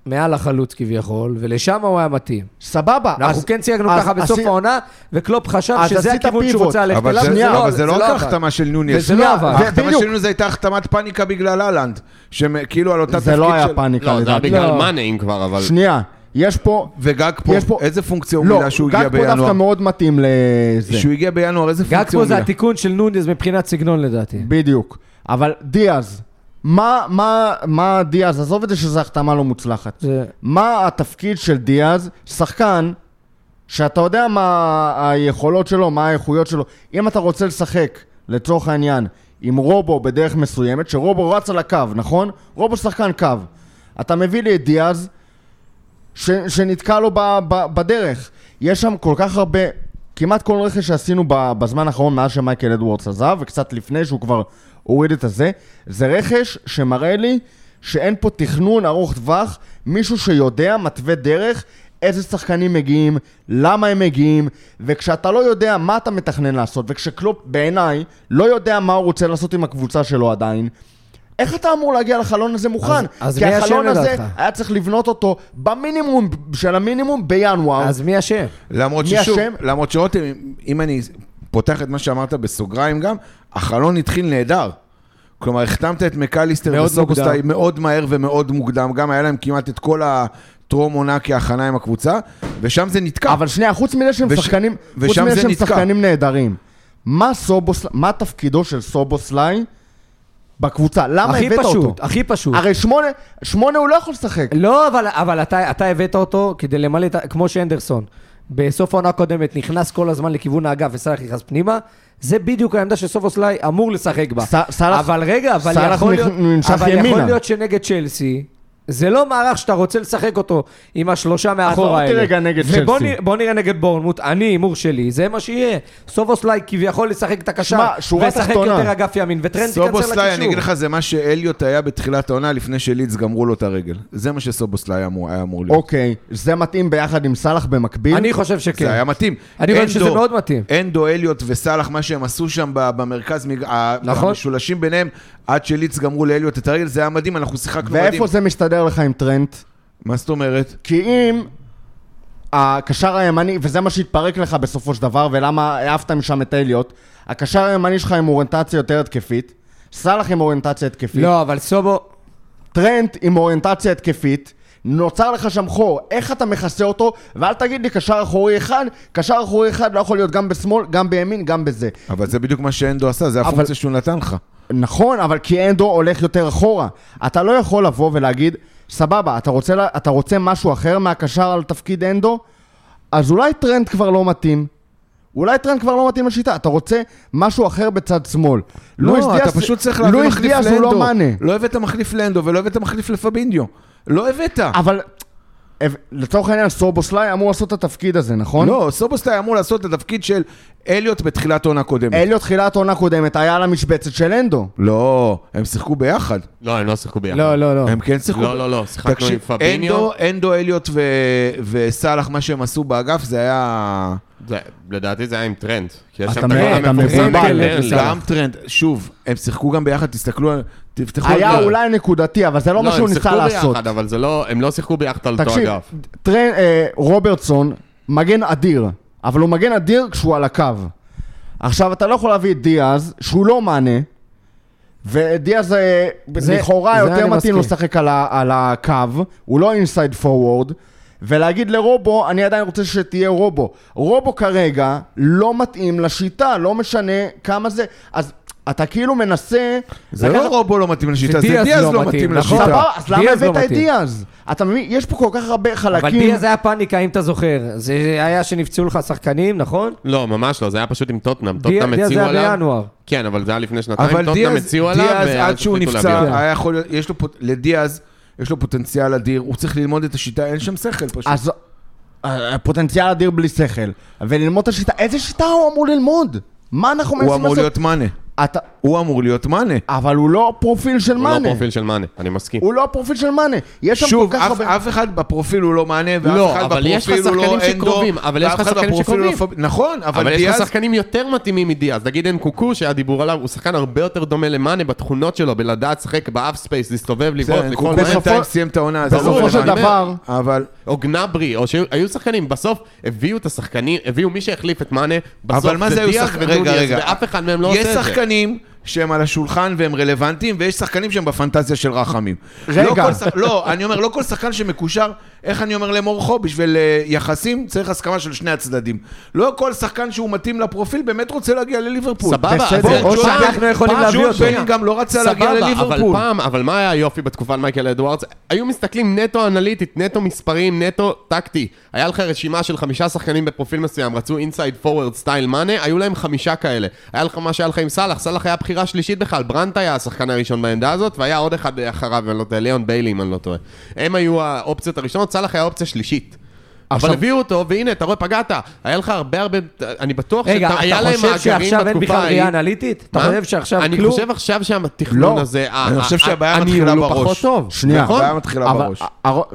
מעל החלוץ כביכול, ולשם הוא היה מתאים. סבבה. אנחנו אז- כן צייגנו אז ככה בסוף עשי- העונה, וקלופ חשב שזה הכיוון שהוא. רוצה ללכת אבל אליו, זה- אבל זה לא עבד. כהחתמה של נוניס. וזה לא עבד. ההחתמה. של נוניס הייתה החתמת פאניקה בגלל אהלנד. שכאילו על אותה תפקיד זה של... לא היה פאניקה לא, זה היה. בגלל לא. מאנה כבר, אבל... שנייה, יש פה... וגג פה, יש פה- איזה פונקציה הוא לא, מילא שהוא הגיע גג פה דווקא בינואר? מאוד מתאים לזה. שהוא הגיע בינואר, איזה גג פונקציה פה הוא זה מילא? התיקון של נוניז מבחינת סגנון לדעתי. בדיוק. אבל דיאז, מה, מה, מה דיאז, עזוב את זה שזו החתמה לא מוצלחת. זה... מה התפקיד של דיאז, שחקן, שאתה יודע מה היכולות שלו, מה האיכויות שלו. אם אתה רוצה לשחק, לצורך העניין, עם רובו בדרך מסוימת, שרובו רץ על הקו, נכון? רובו שחקן קו. אתה מביא לי את דיאז, ש, שנתקע לו ב, ב, בדרך. יש שם כל כך הרבה, כמעט כל רכש שעשינו בזמן האחרון, מאז שמייקל אדוורדס עזב, וקצת לפני שהוא כבר הוריד את הזה, זה רכש שמראה לי שאין פה תכנון ארוך טווח, מישהו שיודע, מתווה דרך, איזה שחקנים מגיעים, למה הם מגיעים, וכשאתה לא יודע מה אתה מתכנן לעשות, וכשקלופ בעיניי לא יודע מה הוא רוצה לעשות עם הקבוצה שלו עדיין, איך אתה אמור להגיע לחלון הזה מוכן? אז- אז כי מי החלון הזה, לדעתך? היה צריך לבנות אותו במינימום של המינימום בינואר. אז מי אשם? למרות מי ששוב, אשם? למרות שרותם, אם אני פותח את מה שאמרת בסוגריים גם, החלון התחיל נהדר. כלומר, החתמת את מקליסטר מוקדם. מאוד מהר ומאוד מוקדם, גם היה להם כמעט את כל הטרום עונה כהכנה עם הקבוצה, ושם זה נתקע. אבל שנייה, חוץ מזה שהם וש- שחקנים, חוץ ושם מזה זה שהם נתקע. שחקנים נהדרים, מה סובוס, מה תפקידו של סובוסליי בקבוצה? למה הכי הבאת אותו? פשוט, הכי פשוט. הרי שמונה, שמונה הוא לא יכול לשחק. לא, אבל, אבל אתה, אתה הבאת אותו כדי למלא את ה... כמו שאנדרסון. בסוף העונה הקודמת נכנס כל הזמן לכיוון האגף וסאלח נכנס פנימה. זה בדיוק העמדה שסובוסליי אמור לשחק בה. ס- סאלח- אבל רגע, אבל יכול להיות... אבל יכול. להיות שנגד צ'לסי... זה לא מערך שאתה רוצה לשחק אותו עם השלושה מאחורה אותי האלה. רגע נגד ובוא צ'לסי. נראה, בוא נראה נגד בורנמוט, אני, הימור שלי, זה מה שיהיה. סובוסליי כביכול לשחק את הקשר, וישחק תחתונה. יותר אגף ימין, וטרנט יקצר לקישור. סובוסליי, אני אגיד לך, זה מה שאליוט היה בתחילת העונה לפני שלידס גמרו לו את הרגל. זה מה שסובוסליי אמור- היה אמור להיות. אוקיי, זה מתאים ביחד עם סאלח במקביל? אני חושב שכן. זה היה מתאים. אני חושב שזה מאוד מתאים. אנדו, אליוט וסאלח, מה שהם עשו שם ב- במרכז, נכון. המשולשים ביניהם, עד שלידס גמרו לאליוט את הרגל, זה היה מדהים, אנחנו שיחקנו מדהים. ואיפה זה מסתדר לך עם טרנט? מה זאת אומרת? כי אם הקשר הימני, וזה מה שהתפרק לך בסופו של דבר, ולמה העפת משם את אליוט, הקשר הימני שלך עם אוריינטציה יותר התקפית, סאלח עם אוריינטציה התקפית, לא, אבל סובו... טרנט עם אוריינטציה התקפית, נוצר לך שם חור, איך אתה מכסה אותו, ואל תגיד לי קשר אחורי אחד, קשר אחורי אחד לא יכול להיות גם בשמאל, גם בימין, גם בזה. אבל זה בדיוק מה שאנדו עשה, זה אבל- הפונקציה שהוא נתן לך. נכון, אבל כי אנדו הולך יותר אחורה. אתה לא יכול לבוא ולהגיד, סבבה, אתה רוצה, אתה רוצה משהו אחר מהקשר על תפקיד אנדו? אז אולי טרנט כבר לא מתאים. אולי טרנט כבר לא מתאים לשיטה, אתה רוצה משהו אחר בצד שמאל. לואיס לא, אתה דיאס- פשוט צריך להביא לואיס מחליף דיאס הוא לאנדו. לא מאנה. לא הבאת מחליף לאנדו ולא הבאת מחליף לפביניו. לא הבאת. אבל לצורך העניין סובוסליי אמור לעשות את התפקיד הזה, נכון? לא, סובוסליי אמור לעשות את התפקיד של אליוט בתחילת עונה קודמת. אליוט תחילת עונה קודמת היה על המשבצת של אנדו. לא, הם שיחקו ביחד. לא, הם לא שיחקו ביחד. לא, לא, לא. הם כן שיחקו. לא, לא, לא, שיחקנו עם פביניו. אנדו, אנדו, אליוט ו- וסאלח, מה שהם עשו באגף, זה היה... זה- לדעתי זה היה עם טרנט. כי יש אתה שם מ- את הגול אתה המפורסם. וסאלח. גם טרנט, שוב, הם שיחקו גם ביחד, תסתכלו, על- תפתחו... היה. אולי נקודתי, אבל זה לא מה לא, שהוא הם ניסה שיחקו לעשות. ביחד, אבל זה לא, הם לא שיחקו ביחד על אותו תקשיב, אגף. טרן, אה, רוברטסון, מגן אדיר, אבל הוא מגן אדיר כשהוא על הקו. עכשיו, אתה לא יכול להביא את דיאז, שהוא לא מאנה, ודיאז אה, זה- לכאורה יותר מתאים לו. לשחק על, על הקו, הוא לא אינסייד פורוורד, ולהגיד לרובו, אני עדיין רוצה שתהיה רובו. רובו כרגע לא מתאים לשיטה, לא משנה כמה זה, אז אתה כאילו מנסה... זה לא רובו לא מתאים לשיטה, זה דיאז לא לא מתאים, נכון. לשיטה. סבבה, אז למה דיאז לא הבאת את. דיאז? אתה מבין? יש פה כל כך הרבה חלקים. אבל דיאז היה פאניקה, אם אתה זוכר. זה היה שנפצעו לך שחקנים, נכון? לא, ממש לא, זה היה פשוט עם טוטנאם. טוטנאם דיאז זה הציעו היה עליו. בינואר. כן, אבל זה היה לפני שנתיים. אבל טוטנאם דיאז, הציעו עליו, דיאז ואז עד שהוא נפצע, להביא אותו. היה יכול להיות, יש לו, לדיאז, יש לו פוטנציאל אדיר, הוא צריך ללמוד את השיטה, אין שם שכל פשוט. אז אה, פוטנציאל אדיר בלי שכל. וללמוד את השיטה, איזה שיטה הוא אמור ללמוד? מה אנחנו הוא מנסים אמור לעשות? להיות מאנה. אתה... הוא אמור להיות מאנה. אבל הוא לא פרופיל של הוא מאנה. לא פרופיל של מאנה, אני מסכים. הוא לא פרופיל של מאנה. יש שם שוב, כל כך אף, הרבה... אף אחד בפרופיל הוא לא מאנה, ואף לא, אחד אבל יש לך בפרופיל הוא לא שחקנים אנדו, שקרובים, אבל יש לך שחקנים בפרופיל הוא לא שקרובים. פוב- נכון, אבל, אבל יש לך דיאז... שחקנים יותר מתאימים מדיאז. נגיד אין קוקו, שהיה דיבור עליו, הוא שחקן הרבה יותר דומה למאנה בתכונות שלו, בלדעת לשחק באף ספייס, להסתובב, לבעוט, לפעול הוא מהר. בסופו- בינתיים סיים את העונה, הזאת. ברור, בסופו של אבל דבר, אבל... או גנברי, או שהיו שחקנים, בסוף הביאו את השחקנים, הביאו מי שהחליף את מאנה, בסוף אבל זה דיאז שחקנים? רגע. ואף אחד מהם לא עושה יש את זה. שחקנים שהם על השולחן והם רלוונטיים, ויש שחקנים שהם בפנטזיה של רחמים. רגע. לא, כל שח... לא, אני אומר, לא כל שחקן שמקושר, איך אני אומר למורכו, בשביל uh, יחסים צריך הסכמה של שני הצדדים. לא כל שחקן שהוא מתאים לפרופיל באמת רוצה להגיע לליברפול. סבבה, בסדר, או פעם- שאנחנו יכולים פעם להביא אותו. בלינגהאם גם לא רצה להגיע סבבה, לליברפול. אבל פעם, אבל מה היה היופי בתקופת מייקל אדוורדס? היו מסתכלים נטו אנליטית, נטו מספרים, נטו טקטי. היה לך רשימה של חמישה שחקנים בפרופיל מסוים, רצו inside forward style מאנה, היו להם חמישה כאלה. היה לך מה שהיה לך עם סאלח, סאלח היה בחירה שלישית בכלל, ברנדט היה השחקן הראשון בעמדה הזאת, והיה עוד אחד אחריו, אני לא טועה, ליאון ביילי אם אני לא טועה. הם היו האופציות הראשונות, סאלח היה אופציה שלישית. אבל עכשיו- הביאו אותו, והנה, אתה רואה, פגעת. היה לך הרבה הרבה, אני בטוח רגע, שהיה אתה להם חושב מאגרים שעכשיו אין בתקופה בכלל ראייה ההיא. אנליטית? אתה? חושב שעכשיו אני כלום? חושב עכשיו שהתכנון לא. הזה, אני חושב שהבעיה מתחילה הוא בראש. פחות טוב. שנייה. נכון? הבעיה מתחילה בראש.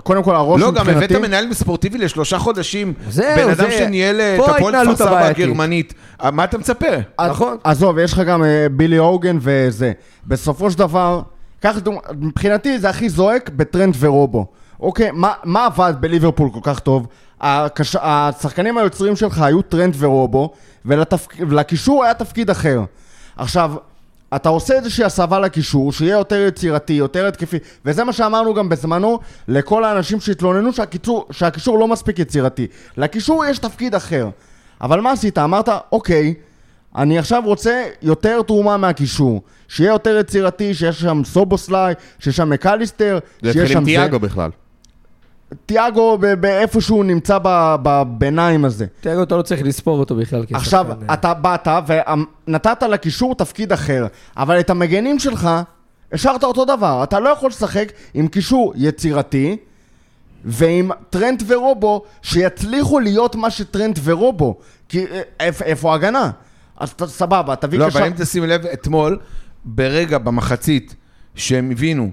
קודם כל הראש לא, גם הבאת מבחינתי... מנהל ספורטיבי לשלושה חודשים. זהו, בן אדם זה- שניהל אה, את הפועל כפר סבא. הגרמנית. אה, מה אתה מצפה? נכון. עזוב, יש לך גם אה, בילי הוגן וזה. בסופו של דבר, קח דוגמא, מבחינתי זה הכי זועק בטרנט ורובו. אוקיי, מה, מה עבד בליברפול כל כך טוב? הקש... השחקנים היוצרים שלך היו טרנט ורובו, ולתפק... ולקישור היה תפקיד אחר. עכשיו, אתה עושה איזושהי הסבה לקישור, שיהיה יותר יצירתי, יותר התקפי, וזה מה שאמרנו גם בזמנו לכל האנשים שהתלוננו שהקיצור, שהקישור לא מספיק יצירתי. לקישור יש תפקיד אחר. אבל מה עשית? אמרת, אוקיי, אני עכשיו רוצה יותר תרומה מהקישור. שיהיה יותר יצירתי, שיש שם סובוסליי, שיש שם מקליסטר, זה שיש התחיל עם שם תיאגו בכלל. תיאגו באיפה שהוא נמצא בביניים הזה. תיאגו, אתה לא צריך לספור אותו בכלל כשחקן. עכשיו, אתה באת ונתת לקישור תפקיד אחר, אבל את המגנים שלך, השארת אותו דבר. אתה לא יכול לשחק עם קישור יצירתי, ועם טרנט ורובו, שיצליחו להיות מה שטרנט ורובו. כי אה, איפ- איפה ההגנה? אז סבבה, תביא לא, קשר... אבל אם תשים לב, אתמול, ברגע, במחצית, שהם הבינו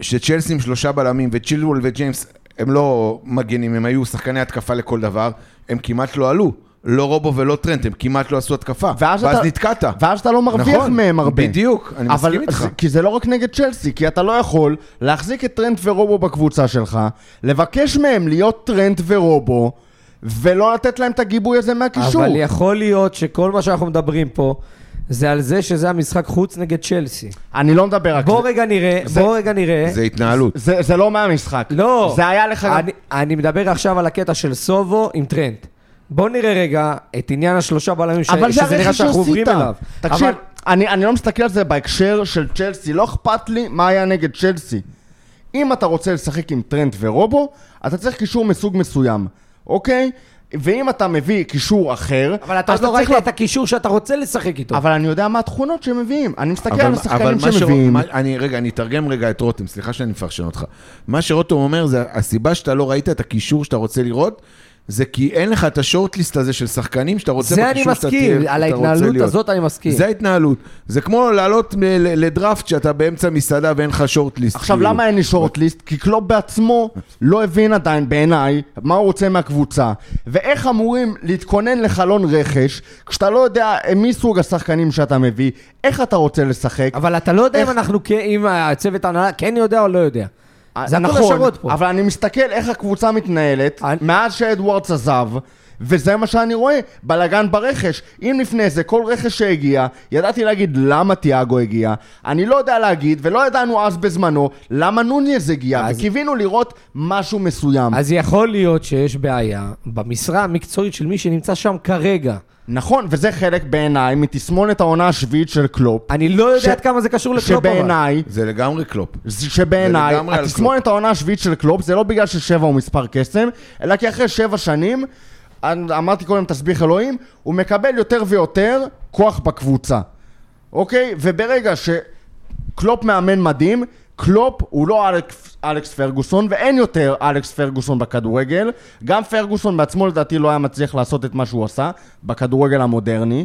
שצ'לסי עם שלושה בלמים וצ'ילוול וג'יימס הם לא מגנים, הם היו שחקני התקפה לכל דבר, הם כמעט לא עלו. לא רובו ולא טרנט, הם כמעט לא עשו התקפה. ואז ואז אתה- נתקעת. ואז אתה לא מרוויח נכון, מהם הרבה. בדיוק, אני אבל מסכים איתך. זה, כי זה לא רק נגד צ'לסי, כי אתה לא יכול להחזיק את טרנט ורובו בקבוצה שלך, לבקש מהם להיות טרנט ורובו, ולא לתת להם את הגיבוי הזה מהקישור. אבל יכול להיות שכל מה שאנחנו מדברים פה, זה על זה שזה המשחק חוץ נגד צ'לסי. אני לא מדבר רק... בוא זה, רגע נראה, זה- בוא רגע נראה. זה התנהלות. זה, זה לא מהמשחק. לא. זה היה לך... אני, אני מדבר עכשיו על הקטע של סובו עם טרנט. בוא נראה רגע את עניין השלושה בלמים ש... אבל זה שזה נראה שאנחנו עוברים. אליו. תקשיב, אבל- אני, אני לא מסתכל על זה בהקשר של צ'לסי, לא אכפת לי מה היה נגד צ'לסי. אם אתה רוצה לשחק עם טרנט ורובו, אתה צריך קישור מסוג מסוים, אוקיי? ואם אתה מביא קישור אחר, אבל אתה עוד לא ראית צריך את הקישור שאתה רוצה לשחק איתו. אבל אני יודע מה התכונות שהם מביאים. אני מסתכל על אבל השחקנים מה שרో- שמביאים. מה- אני, רגע, אני אתרגם רגע את רותם, סליחה שאני מפרשן אותך. מה שרותם אומר זה, הסיבה שאתה לא ראית את הקישור שאתה רוצה לראות, זה כי אין לך את השורטליסט הזה של שחקנים שאתה רוצה זה אני מסכים, על ההתנהלות. הזאת אני מסכים. זה ההתנהלות. זה כמו לעלות לדראפט שאתה באמצע מסעדה ואין לך שורטליסט. עכשיו, כאילו. למה אין לי שורטליסט? כי קלופ בעצמו לא הבין עדיין, בעיניי, מה הוא רוצה מהקבוצה, ואיך אמורים להתכונן לחלון רכש, כשאתה לא יודע מי סוג השחקנים שאתה מביא, איך אתה רוצה לשחק. אבל אתה לא יודע אם איך- אנחנו, כ- אם הצוות ההנהלה כן יודע או לא יודע. זה הכל נכון, השערות פה. אבל אני מסתכל איך הקבוצה מתנהלת, אני- מאז שאדוארדס עזב, וזה מה שאני רואה, בלאגן ברכש. אם לפני זה כל רכש שהגיע, ידעתי להגיד למה תיאגו הגיע, אני לא יודע להגיד, ולא ידענו אז בזמנו, למה נוניז הגיע, אז- וקיווינו לראות משהו מסוים. אז יכול להיות שיש בעיה במשרה המקצועית של מי שנמצא שם כרגע. נכון, וזה חלק בעיניי מתסמונת העונה השביעית של קלופ. אני לא יודע ש- עד כמה זה קשור לקלופ אבל. שבעיניי, זה לגמרי קלופ. שבעיניי, התסמונת העונה השביעית של קלופ זה לא בגלל ששבע הוא מספר קסם, אלא כי אחרי שבע שנים, אמרתי קודם תסביך אלוהים, הוא מקבל יותר ויותר כוח בקבוצה. אוקיי? וברגע שקלופ מאמן מדהים, קלופ הוא לא אלכס, אלכס פרגוסון, ואין יותר אלכס פרגוסון בכדורגל. גם פרגוסון בעצמו לדעתי לא היה מצליח לעשות את מה שהוא עשה בכדורגל המודרני.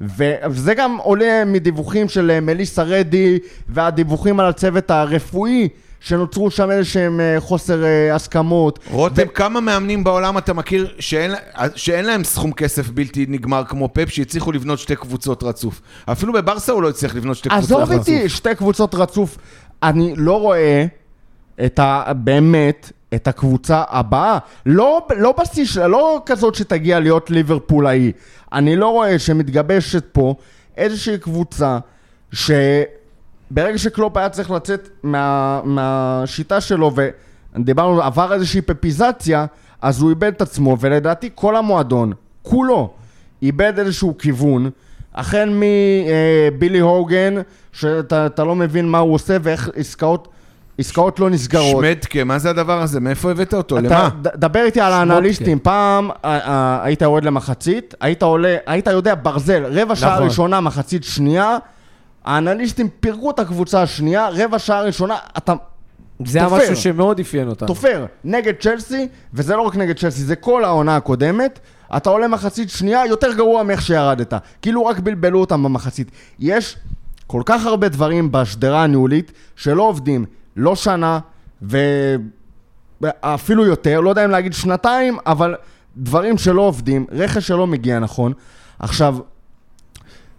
וזה גם עולה מדיווחים של אה, מליסה רדי והדיווחים על הצוות הרפואי שנוצרו שם איזה שהם אה, חוסר אה, הסכמות. רותם, כמה מאמנים בעולם אתה מכיר שאין, שאין להם סכום כסף בלתי נגמר כמו פפ, שהצליחו לבנות שתי קבוצות רצוף? אפילו בברסה הוא לא הצליח לבנות שתי קבוצות רצוף. עזוב איתי שתי קבוצות רצוף. אני לא רואה את ה... באמת, את הקבוצה הבאה. לא, לא של- לא כזאת שתגיע להיות ליברפול ההיא. אני לא רואה שמתגבשת פה איזושהי קבוצה שברגע שקלופ היה צריך לצאת מה, מהשיטה שלו ודיברנו, עבר איזושהי פפיזציה, אז הוא איבד את עצמו, ולדעתי כל המועדון, כולו, איבד איזשהו כיוון. החל מבילי הוגן, שאתה אתה לא מבין מה הוא עושה ואיך עסקאות, עסקאות לא נסגרות. שמדקה, מה זה הדבר הזה? מאיפה הבאת אותו? אתה, למה? ד- דבר איתי על האנליסטים, פעם היית יורד למחצית, היית עולה, היית יודע ברזל, רבע שעה נכון. ראשונה, מחצית שנייה, האנליסטים פירקו את הקבוצה השנייה, רבע שעה ראשונה, אתה זה היה תופר. משהו שמאוד אפיין אותנו. תופר נגד צ'לסי, וזה לא רק נגד צ'לסי, זה כל העונה הקודמת, אתה עולה מחצית שנייה, יותר גרוע מאיך שירדת. כאילו רק בלבלו אותם במחצית. יש כל כך הרבה דברים בשדרה הניהולית שלא עובדים, לא שנה, ואפילו יותר, לא יודע אם להגיד שנתיים, אבל דברים שלא עובדים, רכש שלא מגיע נכון. עכשיו,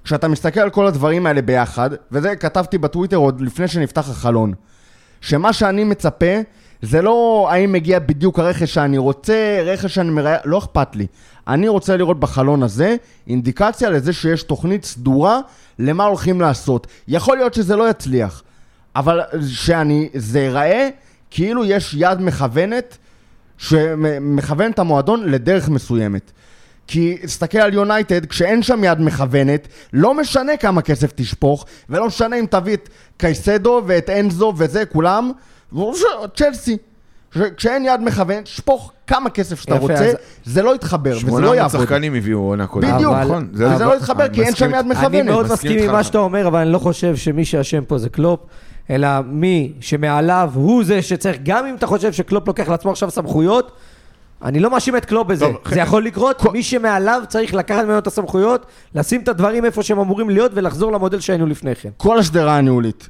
כשאתה מסתכל על כל הדברים האלה ביחד, וזה כתבתי בטוויטר עוד לפני שנפתח החלון, שמה שאני מצפה זה לא האם מגיע בדיוק הרכש שאני רוצה, רכש שאני מראה, לא אכפת לי. אני רוצה לראות בחלון הזה אינדיקציה לזה שיש תוכנית סדורה למה הולכים לעשות. יכול להיות שזה לא יצליח, אבל שאני, זה ייראה כאילו יש יד מכוונת שמכוון את המועדון לדרך מסוימת. כי תסתכל על יונייטד, כשאין שם יד מכוונת, לא משנה כמה כסף תשפוך, ולא משנה אם תביא את קייסדו ואת אנזו וזה, כולם, צ'לסי. כשאין יד מכוונת, שפוך כמה כסף שאתה יפה, רוצה, אז- זה לא יתחבר, וזה לא 800 יעבוד. שחקנים הביאו עונה קודמת. בדיוק, אבל- נכון. וזה אבל- לא יתחבר כי אין שם יד. מכוונת. אני מאוד מסכים. עם מה שאתה אומר, אבל אני לא חושב שמי שאשם פה זה קלופ, אלא מי שמעליו הוא זה שצריך, גם אם אתה חושב שקלופ לוקח לעצמו עכשיו סמכויות, אני לא מאשים את קלופ בזה, טוב, זה יכול לקרות, מי שמעליו צריך לקחת ממנו את הסמכויות, לשים את הדברים איפה שהם אמורים להיות ולחזור למודל שהיינו לפני כן. כל השדרה הניהולית.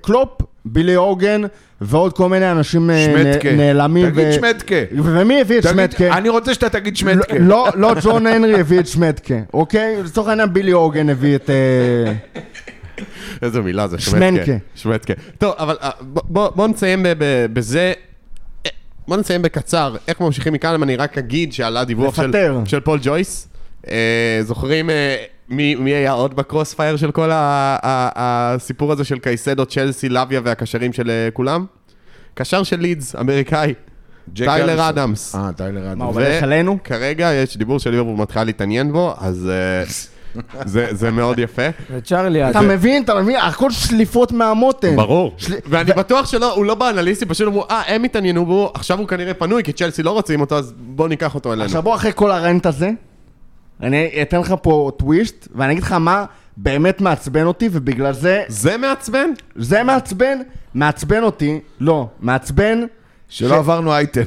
קלופ, בילי הוגן ועוד כל מיני אנשים אה, שמאטקה. נעלמים. תגיד ו- שמאטקה. ומי הביא את תגיד, שמאטקה? אני רוצה שאתה תגיד שמאטקה. לא, לא ג'ון הנרי הביא את שמאטקה, אוקיי? לצורך העניין בילי הוגן הביא את... אה, איזה מילה זה, שמאטקה. שמאטקה. שמאטקה. טוב, אבל אה, ב- בוא בוא נסיים ב- ב- בזה. בוא נסיים בקצר, איך ממשיכים מכאן, אני רק אגיד שעלה דיווח של. של פול ג'ויס. אה, זוכרים אה, מי, מי היה עוד ב-crossfire של כל ה, ה, הסיפור הזה של קייסדו, צ'לסי, לאביה והקשרים של אה, כולם? קשר של לידס, אמריקאי, טיילר. אדמס. אה, טיילר מה, אדמס. הוא הולך עלינו? כרגע יש דיבור של ליברפול מתחילה להתעניין בו, אז אה, זה, זה מאוד יפה. וצ'רלי, אתה מבין, אתה מבין? הכל שליפות מהמותן. ברור. של- ואני בטוח שלא, הוא לא באנליסטים, פשוט אמרו, אה, הם התעניינו בו, עכשיו הוא כנראה פנוי, כי צ'לסי לא רוצים אותו, אז בוא ניקח אותו אלינו. עכשיו בוא אחרי כל הרנט הזה, אני אתן לך פה טוויסט, ואני אגיד לך מה באמת מעצבן אותי, ובגלל זה, זה מעצבן? זה מעצבן, מעצבן אותי, לא, מעצבן, שלא עברנו אייטם.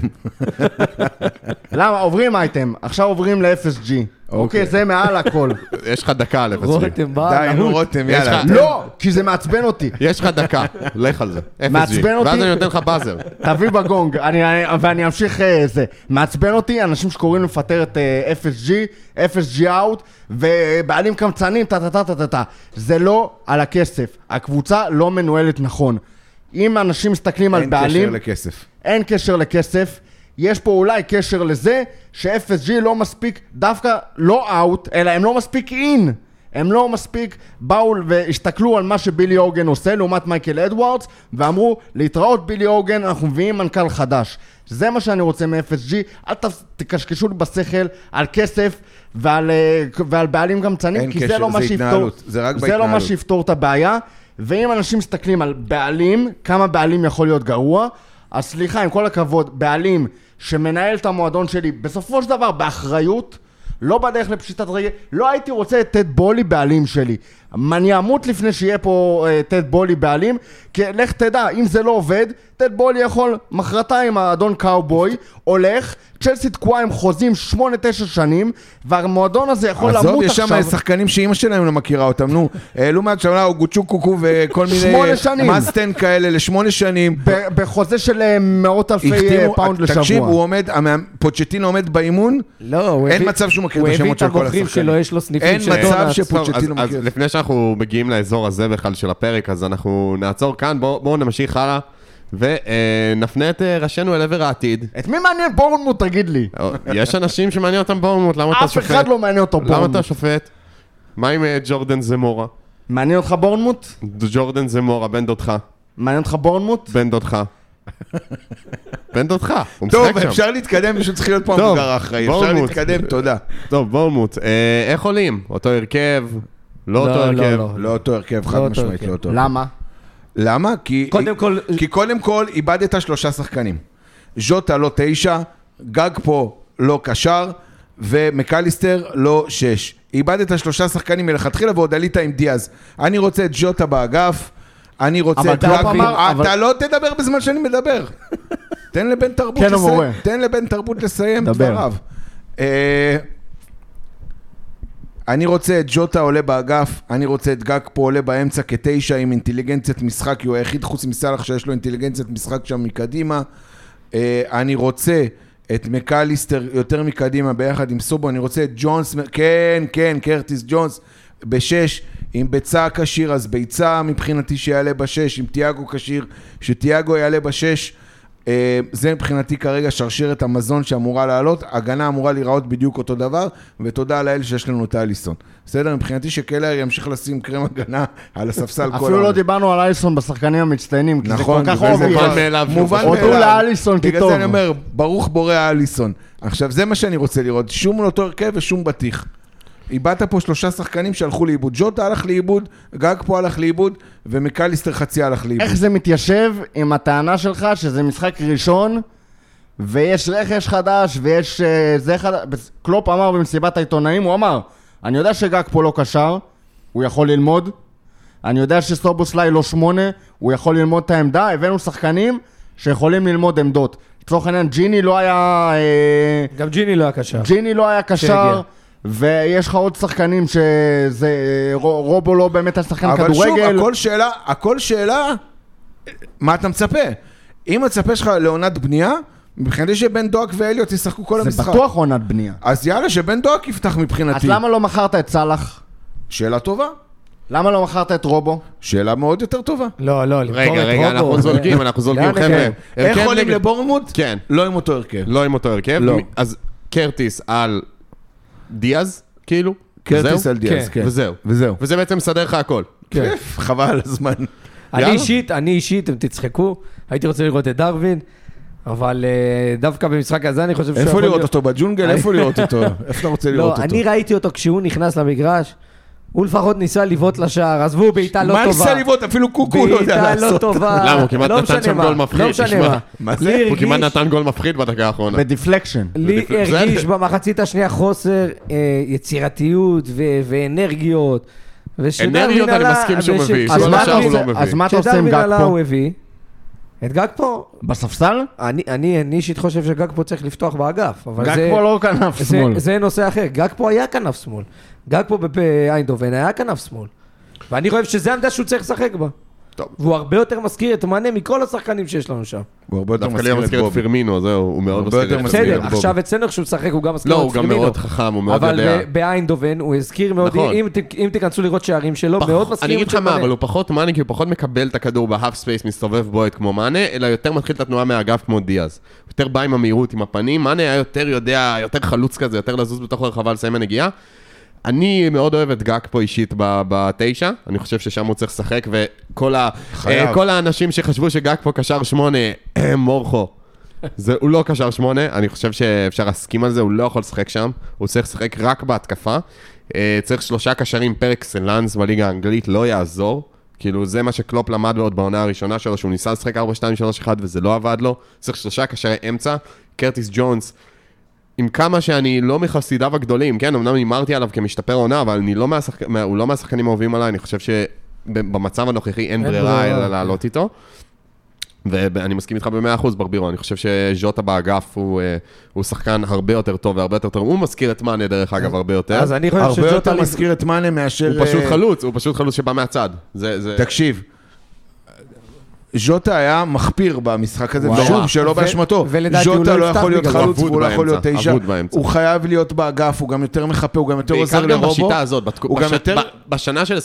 למה? עוברים אייטם, עכשיו עוברים ל-FSG, אוקיי? זה מעל הכל. יש לך דקה לפספי. רותם בא, די, נו רותם, יש יאללה. לא, כי זה מעצבן אותי. יש לך דקה, לך על זה. FSG. מעצבן אותי. ואז אני נותן לך באזר. תביא בגונג, אני, אני, ואני אמשיך אה, זה. מעצבן אותי אנשים שקוראים לפטר את FSG, FSG out, ובעלים קמצנים, טה טה טה טה טה טה. זה לא על הכסף. הקבוצה לא מנוהלת נכון. אם אנשים מסתכלים על אין קשר בעלים, לכסף. אין קשר לכסף. יש פה אולי קשר לזה ש-FSG לא מספיק, דווקא לא אאוט, אלא הם לא מספיק אין. הם לא מספיק באו והסתכלו על מה שבילי הוגן עושה לעומת מייקל אדוארדס ואמרו להתראות בילי הוגן אנחנו מביאים מנכ"ל חדש זה מה שאני רוצה מ-FSG אל תקשקשו לי בשכל על כסף ועל, אה, ועל בעלים קמצנים אין כי זה קשר, לא מה זה שיפתור התנהלות, זה רק זה לא מה. שיפתור את הבעיה ואם אנשים מסתכלים על בעלים כמה בעלים יכול להיות גרוע אז סליחה עם כל הכבוד בעלים שמנהל את המועדון שלי בסופו של דבר באחריות לא בדרך לפשיטת רגל, לא הייתי רוצה את טד בולי בעלים שלי. אני אמות לפני שיהיה פה אה, טד בולי בעלים, כי לך תדע, אם זה לא עובד, טד בולי יכול מחרתיים האדון קאובוי, הולך, צ'לסי תקועה עם חוזים 8-9 שנים, והמועדון הזה יכול עזוב, למות יש שם עכשיו. שחקנים שאימא שלהם לא מכירה אותם, נו. העלו מהתשמלה, או גוצ'וקוקו וכל מיני... שמונה שנים. מאסטן כאלה לשמונה שנים. בחוזה של אה, מאות אלפי אה, פאונד לשבוע. תקשיב, הוא עומד, פוצ'טינו עומד באימון, לא, הוא אין מצב שהוא מכיר את הוא השמות של כל הביא את הבוחרים השחקנים. שלו, יש לו סניפים אין של מצב דונלדס. ש- פוצ'טינו טוב, אז, מכיר. אז לפני שאנחנו מגיעים לאזור הזה בכלל של הפרק, אז אנחנו נעצור כאן, בואו בוא נמשיך הלאה, ונפנה את אה, ראשינו אל עבר העתיד. את מי מעניין בורנמוט תגיד לי? יש אנשים שמעניין אותם בורנמוט, למה אתה אף שופט? אחד לא מעניין אותו למה אתה בורנמוט. שופט? מה עם אה, ג'ורדן זמורה? מעניין אותך בורנמוט? ג'ורדן זמורה, בן דודך. מעניין אותך בורנמוט? בן דודך. בן דודך, הוא טוב, משחק שם. אפשר להתקדם, פשוט צריך להיות פה טוב, המבוגר האחראי. אפשר בורנמוט. להתקדם, תודה. טוב, בורנמוט, אה, איך עולים? אותו הרכב? לא אותו לא, הרכב? לא. לא אותו הרכב, חד לא משמעית. לא אותו הרכב. למה? למה? כי... קודם כל- כי קודם כל איבדת שלושה שחקנים. ז'וטה לא תשע, גג פה לא קשר, ומקליסטר לא שש. איבדת שלושה שחקנים מלכתחילה ועוד עלית עם דיאז. אני רוצה את ז'וטה באגף, אני רוצה את גג. אבל- אתה לא תדבר בזמן שאני מדבר. תן לבן תרבות כן, לסיים. תן לבן תרבות לסיים דבר. דבריו. אני רוצה את ג'וטה עולה באגף, אני רוצה את גג פה עולה באמצע כתשע עם אינטליגנציית משחק, כי הוא היחיד חוץ מסאלח שיש לו אינטליגנציית משחק שם מקדימה. אה, אני רוצה את מקליסטר יותר מקדימה ביחד עם סובו, אני רוצה את ג'ונס, כן, כן, קרטיס ג'ונס. בשש, אם ביצה כשיר, אז ביצה מבחינתי שיעלה בשש, אם תיאגו כשיר, שתיאגו יעלה בשש. אה, זה מבחינתי כרגע שרשרת המזון שאמורה לעלות, הגנה אמורה להיראות בדיוק אותו דבר, ותודה לאל שיש לנו את אליסון. בסדר? מבחינתי שקלהר ימשיך לשים קרם הגנה על הספסל כל אפילו לא דיברנו על אליסון בשחקנים המצטיינים, כי זה כל נכון, כך בגלל זה obvious. מובן מאליו מובן פחות. הודו מאליו. לאליסון כי בגלל טוב. זה אני אומר, ברוך בורא אליסון. עכשיו, זה מה שאני רוצה לראות, שום אותו הרכב ושום בטיח. איבדת פה שלושה שחקנים שהלכו לאיבוד. ג'וטה הלך לאיבוד, גאקפו הלך לאיבוד, ומקליסטר חצי הלך לאיבוד. איך זה מתיישב עם הטענה שלך שזה משחק ראשון ויש רכש חדש ויש אה, זה חדש? קלופ אמר במסיבת העיתונאים, הוא אמר, אני יודע שגג פה לא קשר, הוא יכול ללמוד, אני יודע שסובוסליי לא שמונה, הוא יכול ללמוד את העמדה, הבאנו שחקנים שיכולים ללמוד עמדות. לצורך העניין, ג'יני לא היה... אה, גם ג'יני לא היה קשר. ג'יני לא היה קשר, שהגיע. ויש לך עוד שחקנים שזה... רו- רובו לא באמת היה שחקן אבל שוב, כדורגל. הכל שאלה, הכל שאלה, מה אתה מצפה? אם המצפה שלך לעונת בנייה, מבחינתי שבן דואק ואליוט ישחקו כל זה המשחק. בטוח עונת בנייה. אז יאללה, שבן דואק יפתח אז מבחינתי. למה לא מכרת את סאלח? שאלה טובה. למה לא מכרת את רובו? שאלה מאוד יותר טובה. לא, לא, למכור את רגע, רגע, רובו, אנחנו זה- זולגים, אנחנו זולגים, חבר'ה. הגענו? איך הרכב עולים לבורנמוט? כן, לא עם אותו הרכב. לא עם אותו הרכב. לא. אז קרטיס על דיאז, כאילו? קרטיס וזהו? על דיאז, כן. כן. וזהו. וזהו. וזה בעצם מסדר לך הכל. כן. חבל על הזמן. אני. אישית, אני אישית, אתם תצחקו, הייתי רוצה לראות את דרווין, אבל אה, דווקא במשחק הזה אני חושב שהוא איפה לראות אותו? בג'ונגל? איפה לראות אותו? איפה אתה רוצה לראות לא, אותו? אני ראיתי אותו כשהוא נכנס למגרש, הוא לפחות ניסה לבעוט לשער, עזבו, בעיטה לא מה טובה. ניסה לבעוט? אפילו קוקו לא יודע בעיטה לא לעשות. טובה. למה? הוא כמעט לא נתן שם מה, גול מפחיד, לא משנה. מה. מה זה? הוא כמעט נתן גול מפחיד בדקה האחרונה. ב deflection. לי. הרגיש במחצית השנייה חוסר אה, יצירתיות ואנרגיות. אנרגיות אני מסכים שהוא מביא, אז מה אתה לא עושה- מביא. אז מה אתה עושה עם גג פה? הוא הביא. את גג פה, בספסל? אני, אני, אני אישית חושב שגג פה צריך לפתוח באגף. אבל גג זה, פה לא כנף זה, שמאל. זה נושא אחר. גג פה היה כנף שמאל. גג פה באיינדובן היה כנף שמאל. ואני חושב שזה העמדה שהוא צריך לשחק בה. טוב. והוא הרבה יותר מזכיר את מאנה מכל השחקנים שיש לנו שם. הוא הרבה יותר דווקא לי הוא מזכיר מזכיר את את בובי. פירמינו, זהו, הוא מאוד מזכיר את. את בסדר. עכשיו אצלנו כשהוא משחק הוא גם מזכיר לא, את הוא גם פרמינו. מאוד חכם, הוא מאוד אבל יודע. ב- באיינדובן הוא הזכיר מאוד, נכון. אם ת- אם תיכנסו לראות שערים שלו, מאוד מזכיר אני אגיד לך מה, מאנה. אבל הוא פחות מאנה, כי הוא פחות מקבל את הכדור ב half space, מסתובב בועט כמו מאנה, אלא יותר מתחיל את התנועה מהאגף כמו דיאז. יותר בא עם המהירות, עם הפנים, מאנה היה יותר יודע, יותר חלוץ כזה, יותר לזוז בתוך הרחבה לסיים הנגיעה. אני מאוד אוהב את גאקפו אישית בתשע, אני חושב ששם הוא צריך לשחק, וכל ה-. אה, כל האנשים שחשבו שגאקפו קשר שמונה, מורכו. זה, הוא לא קשר שמונה, אני חושב שאפשר להסכים על זה, הוא לא יכול לשחק שם, הוא צריך לשחק רק בהתקפה. אה, צריך שלושה קשרים פר אקסלנס בליגה האנגלית, לא יעזור. כאילו, זה מה שקלופ למד עוד בעונה הראשונה שלו, שהוא ניסה לשחק 4-2-3-1 וזה לא עבד לו. צריך שלושה קשרי אמצע. קרטיס ג'ונס, עם כמה שאני לא מחסידיו הגדולים, כן, אמנם הימרתי עליו כמשתפר עונה, אבל אני לא מהשחק... מה... הוא לא מהשחקנים האהובים עליי, אני חושב שבמצב הנוכחי אין אין ברירה אלא כן. לעלות איתו. ואני מסכים איתך ב-100% ברבירו, אני חושב שז'וטה באגף הוא, אה, הוא שחקן הרבה יותר טוב והרבה יותר טוב, הוא מזכיר את מאנה דרך אגב הרבה יותר. אז אני חושב שז'וטה... מזכיר את מאנה מאשר... הוא פשוט אה, חלוץ, הוא פשוט חלוץ שבא מהצד. זה, זה... תקשיב, ז'וטה היה מחפיר במשחק הזה, וואו. ושוב, שלא ו- באשמתו. ז'וטה לא לא יכול להיות. חלוץ, והוא לא יכול להיות תשע. הוא חייב להיות באגף, הוא גם יותר מחפה, הוא גם יותר עוזר בעיקר גם לרובו. בשיטה הזאת. בשנה של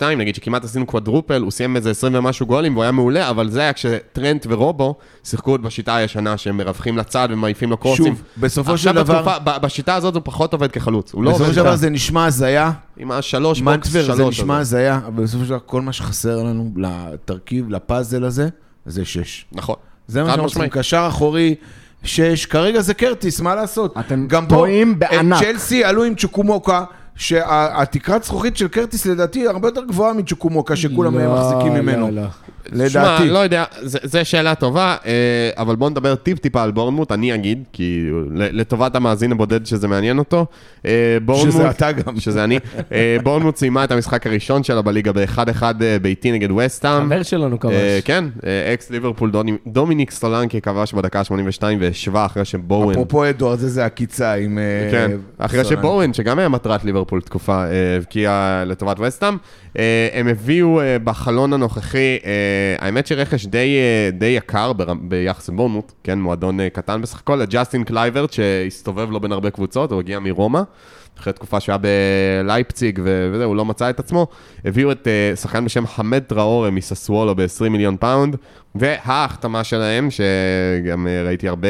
21-22, נגיד שכמעט עשינו קוודרופל, הוא סיים איזה 20 ומשהו גולים והוא היה מעולה, אבל זה היה כשטרנט ורובו שיחקו עוד בשיטה הישנה, שהם מרווחים לצד ומעיפים לו קורסים. שוב, בסופו של עכשיו דבר- בתקופה, ב... בשיטה הזאת הוא פחות עובד כחלוץ, הוא לא בסופו של דבר. זה נשמע הזיה, עם השלוש בוקס מנטבר זה שלוש. נשמע. הזיה, אבל בסופו של דבר כל מה שחסר לנו לתרכיב, לפאזל הזה, זה שש. נכון. זה מה שאנחנו צריכים. קשר אחורי, שש, כרגע זה קרטיס, מה לעשות? אתם גם טועים בענק. צ'לסי עלו עם צ'וקומוקה, שהתקרת זכוכית של קרטיס לדעתי הרבה יותר גבוהה מצ'וקוואמקה, שכולם לא, מחזיקים לא, ממנו. לא. שמע, לדעתי. לא יודע, זו שאלה טובה, אה, אבל בואו נדבר טיפ-טיפה על בורנמוט, אני אגיד, כי לטובת המאזין הבודד שזה מעניין אותו. אה, בורנמוט, שזה אתה גם. שזה אני. אה, בורנמוט סיימה את המשחק הראשון שלה בליגה ב-1-1 אה, ביתי נגד ווסטהאם. חבר שלנו כבש. כן, אקס ליברפול דומיניק סולנקי כבש בדקה ה-82 והשווה אחרי שבואן... אפרופו אדוארד, איזה עקיצה עם... כן, אחרי סולנקי. שבואן, שגם היה מטרת ליברפול תקופה, אה, הבקיע לטובת ווסטהאם, אה, הם הביאו אה, בחלון הנוכחי האמת שרכש די, די יקר ביחס לבורנמוט, כן, מועדון קטן בסך הכל, ג'סטין קלייברט, שהסתובב לו בין הרבה קבוצות, הוא הגיע מרומא, אחרי תקופה שהיה בלייפציג וזה, הוא לא מצא את עצמו. הביאו את שחקן בשם חמד טראורה מסאסואולו ב-20 מיליון פאונד, וההחתמה שלהם, שגם ראיתי הרבה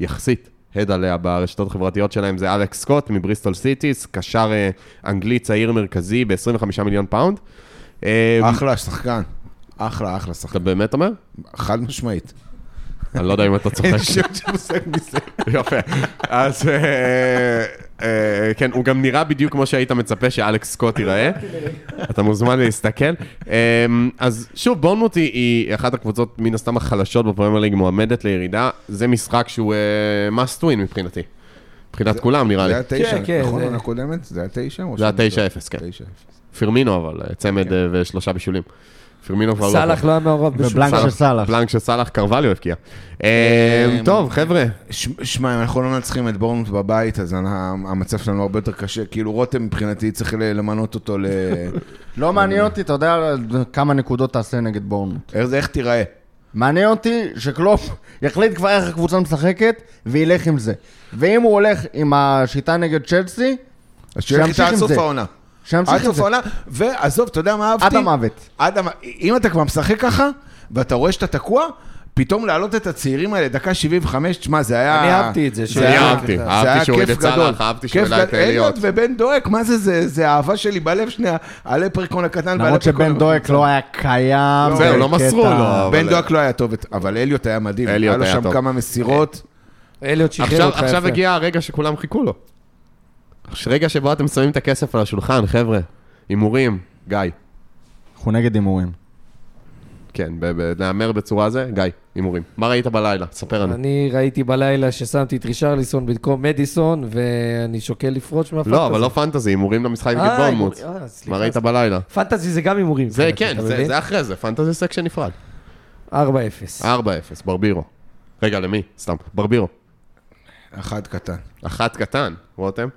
יחסית. הד עליה ברשתות החברתיות שלהם זה אלכס סקוט מבריסטול סיטי, קשר אה, אנגלי צעיר מרכזי ב-25 מיליון פאונד. אה, אחלה שחקן. אחלה, אחלה אתה שחקן. באמת אומר? חד משמעית. אני לא יודע אם אתה צוחק. אין שם שמושג מזה. יפה. אז אה, כן, הוא גם נראה בדיוק כמו שהיית מצפה שאלכס סקוט ייראה. אתה מוזמן להסתכל. אה, אז שוב, בורנמוט היא- אחת הקבוצות מן הסתם החלשות בפרמייר ליג, מועמדת לירידה. זה משחק שהוא אה, must win מבחינתי. מבחינת כולם נראה לי. זה היה תשע, כן, כן, נכון? עונה קודמת? זה היה תשע? זה היה שאני 9-0, כן. טועה? 9-0. פרמינו אבל, אה, צמד אה, ושלושה בישולים. פרמינו כבר לא... סאלח לא היה מעורב בשום ובלנק. של סאלח. בלנק של סאלח קרווליו הבקיע. אה, אה, טוב, חבר'ה. שמע, אם אנחנו לא מנצחים את בורנמוט בבית, אז המצב שלנו הרבה יותר קשה. כאילו, רותם מבחינתי צריך למנות אותו ל... לא מעניין אותי, אתה יודע כמה נקודות תעשה נגד בורנמוט. איך זה, תיראה? מעניין אותי שקלופ יחליט כבר איך הקבוצה משחקת וילך עם זה. ואם הוא הולך עם השיטה נגד צ'לסי, אז שילך שימשיך איתה עד עם סוף זה. העונה. שימשיך עד סוף זה. העונה, ועזוב, אתה יודע מה אהבתי? עד המוות. עד המ... אם אתה כבר משחק ככה, ואתה רואה שאתה תקוע, פתאום להעלות את הצעירים האלה, דקה 75, תשמע, זה היה... אני אהבתי את זה, זה היה- אהבתי, זה אהבתי היה שהוא הוריד כיף את גדול. אהבתי שהוא העלה את. אליוט ובן דואק, מה זה, זה, זה האהבה שלי בלב שנייה, הלפרקון הקטן למרות שבן דואק לא היה קיים. זהו, לא בקטע- מסרו לו. בן דואק לא היה טוב, אבל אליוט היה מדהים. אליוט היה לו היה שם טוב. כמה מסירות. אליוט שחרר עכשיו, אותך עכשיו יפה. הגיע הרגע שכולם חיכו לו. רגע שבו אתם שמים את הכסף על השולחן, חבר'ה. הימורים, גיא. אנחנו נגד הימורים. כן, להמר בצורה זה, גיא, הימורים. מה ראית בלילה? ספר לנו. אני ראיתי בלילה ששמתי את רישרליסון במקום מדיסון, ואני שוקל לפרוש מהפנטזי. לא, אבל לא פנטזי, הימורים למשחק נגד אה. הימור- אה. מה ראית בלילה? פנטזי זה גם הימורים. זה כן, זה- אחרי זה, פנטזי section נפרד. 4-0. 4-0, ברבירו. רגע, למי? סתם, ברבירו. אחד קטן. אחת קטן, רותם?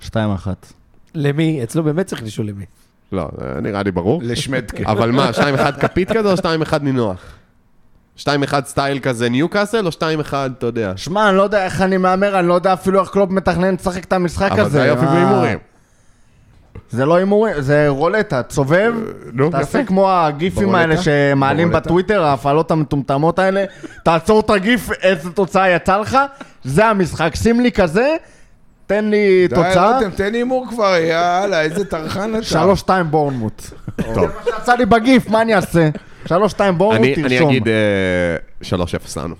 שתיים אחת. למי? אצלו באמת צריך לשאול למי. לא, נראה לי ברור. לשמדקה. אבל מה, 2-1 כפית כזה או 2-1 נינוח? 2-1 סטייל כזה ניוקאסל או 2-1, אתה יודע? שמע, אני לא יודע איך אני מהמר, אני לא יודע אפילו איך קלופ מתכנן לשחק את המשחק הזה. אבל זה היופי מה- בהימורים. זה לא הימורים, זה רולטה, תסובב, נו, תעשה. כמו הגיפים? האלה שמעלים? בטוויטר, ההפעלות המטומטמות האלה, תעצור את הגיף, איזה תוצאה יצא לך, זה המשחק, שים לי כזה, תן לי די, תוצאה, רותם, תן הימור כבר, יאללה, איזה טרחן אתה. שלוש שתיים בורנמוט. טוב. זה מה שיצא לי בגיף, מה אני אעשה? שלוש שתיים בורנמוט, אני, אני תרשום. אגיד אה, 3-0 לנו.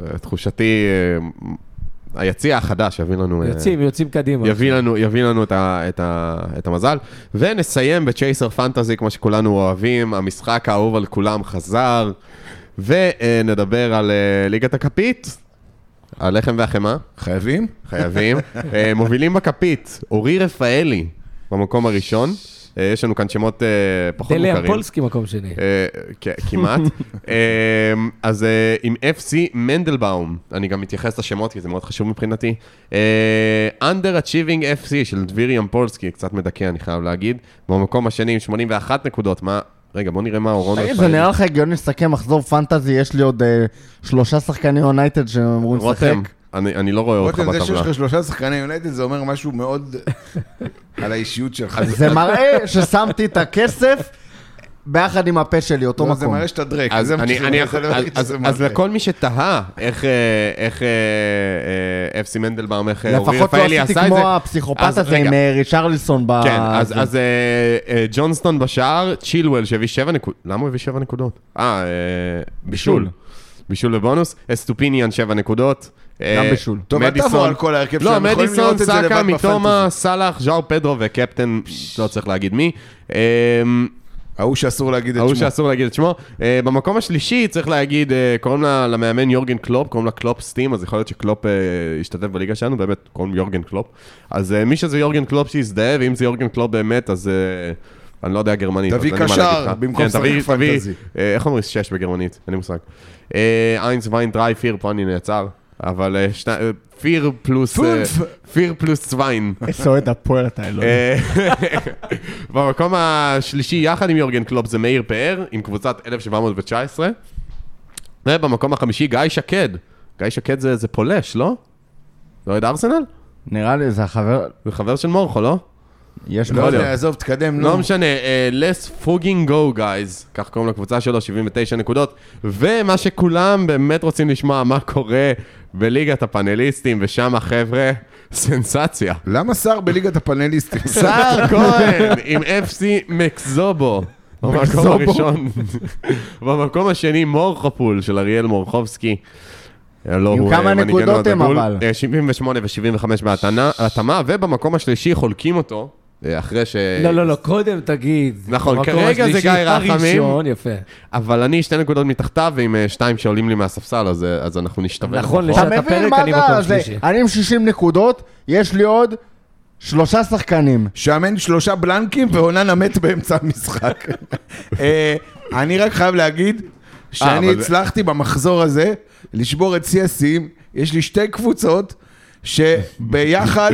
אה, תחושתי, אה, היציע החדש יביא לנו... יוצאים, יוצאים קדימה. יביא לנו, יביא לנו את, ה, את, ה, את המזל. ונסיים בצ'ייסר פנטזי, כמו שכולנו אוהבים. המשחק האהוב על כולם חזר. ונדבר על ליגת הכפית, הלחם והחמאה, חייבים? חייבים. אה, מובילים בכפית, אורי רפאלי במקום הראשון. אה, יש לנו כאן שמות אה, פחות דליה מוכרים. פולסקי מקום שני. כמעט. אז עם FC מנדלבאום, אני גם מתייחס לשמות כי זה מאוד חשוב מבחינתי. אה, Under Achieving FC של דביר ימפולסקי, קצת מדכא אני חייב להגיד. במקום השני עם 81 נקודות, מה... רגע, בוא נראה מה אורון תגיד, זה נראה לך הגיוני לסכם מחזור פנטזי, יש לי עוד אה, שלושה שחקני יונייטד שאמורים לשחק. רותם, אני אני לא רואה אותך רותם, זה שיש בטבלה. לך שלושה שחקני יונייטד, זה אומר משהו מאוד על האישיות שלך. זה מראה ששמתי את הכסף ביחד עם הפה שלי, אותו לא, זה מקום. מראה שאתה דרק. אז זה זה לא אז. לכל מי שתהה איך, אה, איך אה, אה, מנדלבאום, איך אה, אורי לפחות לא רפאלי עשיתי עשה את זה. כמו הפסיכופת אז הזה. עם אה, ריצ'רליסון ב... כן, אז, זה. אה, אה, ג'ונסטון בשער, צ'ילואל שהביא שבע נקודות, למה הוא הביא שבע נקודות? אה, אה, בישול. בישול. ובונוס, אסטופיניאן שבע נקודות. אה, גם בישול. טוב, אל מדיסון- תעבור על כל ההרכב לא, שלהם, יכולים מדיסון, לראות את זה סאקה, לבד מתומה, בפנטזי. סאלח, ז'או פדרו וקפטן, לא צריך להגיד מי. ההוא שאסור להגיד את ההוא שמו. שאסור להגיד את שמו. אה, במקום השלישי צריך להגיד, אה, קוראים לה- למאמן יורגן קלופ, קוראים לה Klopp's Team, אז יכול להיות שקלופ אה, ישתתף בליגה שלנו, באמת, קוראים יורגן קלופ. אז אה, מי שזה יורגן קלופ שיזדהה, ואם זה יורגן קלופ באמת, אז אה, אני לא יודע גרמנית. תביא קשר. במקום כן, תביא- פנטזי. איך אומרים שש בגרמנית? אין לי מושג. eins zwei drei vier, פה אני נעצר. אבל אה, אה, vier plus... אה. vier plus zwei. איזה אוהד הפועל אתה אלוהים. במקום השלישי, יחד עם יורגן קלופ, זה מאיר פאר, עם קבוצת 1719. ובמקום החמישי, גיא שקד. גיא שקד זה זה פולש, לא? לא אוהד ארסנל? נראה לי זה החבר... זה חבר של מורכו, לא? יש לא. יודע, עזוב, תקדם, לא נו. משנה, אה, let's fucking go guys, כך קוראים לקבוצה שלו, 79 נקודות. ומה שכולם באמת רוצים לשמוע, מה קורה בליגת הפאנליסטים, ושם החבר'ה, סנסציה. למה שר בליגת הפאנליסטים? סער כהן עם FC מקזובו. במקום. הראשון. במקום השני מורחופול של אריאל מורחובסקי. לא, עם כמה נקודות הם. אבל? אה, 78 ו-75 בהתאמה, ובמקום השלישי חולקים אותו, אחרי ש... לא, לא, לא, קודם תגיד. נכון, כרגע זה גיא רחמים. הראשון, יפה. אבל אני שתי נקודות מתחתיו, ועם אה, שתיים שעולים לי מהספסל, אז, אה, אז אנחנו נשתווה. נכון, לשעת מבין הפרק מה אני זה? מקום זה- שלישי. אני עם 60 נקודות, יש לי עוד שלושה שחקנים. שמן שלושה בלנקים ועונן המת באמצע המשחק. אה, אני רק חייב להגיד שאני הצלחתי במחזור הזה לשבור את שיא השיאים. יש לי שתי קבוצות שביחד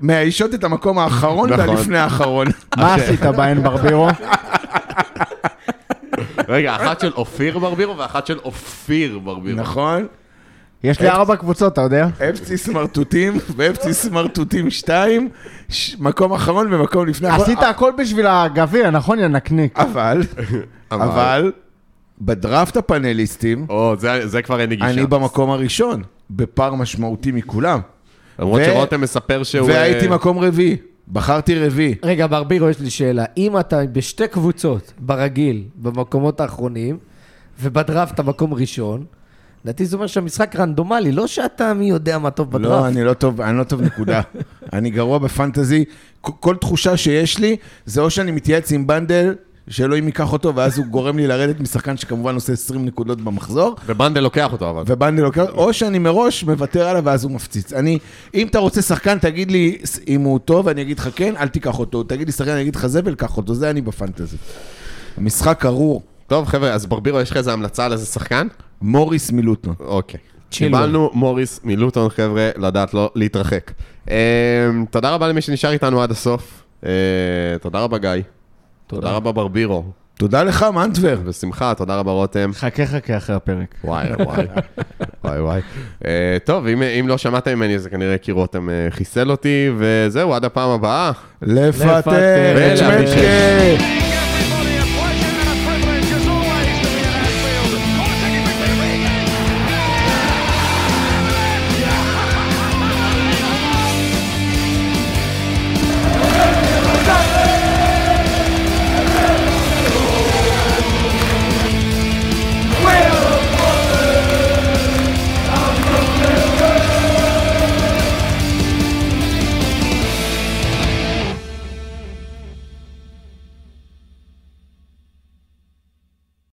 מאיישות את המקום האחרון נכון. והלפני האחרון. מה עשית בהן ברבירו? רגע, אחת של אופיר ברבירו ואחת של אופיר ברבירו. נכון? יש לי ארבע קבוצות, אתה יודע? אפצי סמרטוטים ואפצי סמרטוטים 2, מקום אחרון ומקום לפני האחרון. עשית הכל בשביל הגביע, נכון, יא נקניק? אבל, אבל- בדראפט הפאנליסטים, או, זה, זה כבר אין לי גישה. אני במקום הראשון, בפער משמעותי מכולם. למרות ו- שרותם מספר שהוא... והייתי אה, מקום רביעי, בחרתי רביעי. רגע, ברבירו, יש לי שאלה. אם אתה בשתי קבוצות, ברגיל, במקומות האחרונים, ובדראפט אתה מקום ראשון, לדעתי זה אומר שהמשחק רנדומלי, לא שאתה מי יודע מה טוב לא, בדראפט. אני לא טוב, אני לא טוב נקודה. אני גרוע בפנטזי. כל תחושה שיש לי, זה או שאני מתייעץ עם בנדל, שאלוהים ייקח אותו, ואז הוא גורם לי לרדת משחקן שכמובן עושה 20 נקודות במחזור, ובנדל לוקח אותו אבל. ובנדל לוקח, או שאני מראש מוותר עליו ואז הוא מפציץ. אני, אם אתה רוצה שחקן, תגיד לי אם הוא טוב, אני אגיד לך כן, אל תיקח אותו. תגיד לי שחקן, אני אגיד לך זבל, קח אותו. זה אני בפנטזי. המשחק ארור. טוב, חבר'ה, אז ברבירו, יש לך איזה המלצה על איזה שחקן? מוריס מלוטון. אוקיי. קיבלנו מוריס מלוטון, חבר'ה, לדעת לא להתרחק. אה, תודה רבה למי שנשאר איתנו עד הסוף. אה, תודה רבה, גיא. תודה רבה, ברבירו. תודה לך, מנטבר. בשמחה, תודה רבה, רותם. חכה חכה אחרי הפרק. וואי, וואי. וואי, וואי. אה, טוב, אם אם לא שמעתם ממני, זה כנראה כי רותם אה, חיסל אותי, וזהו, עד הפעם הבאה. לפטר לפטר. את.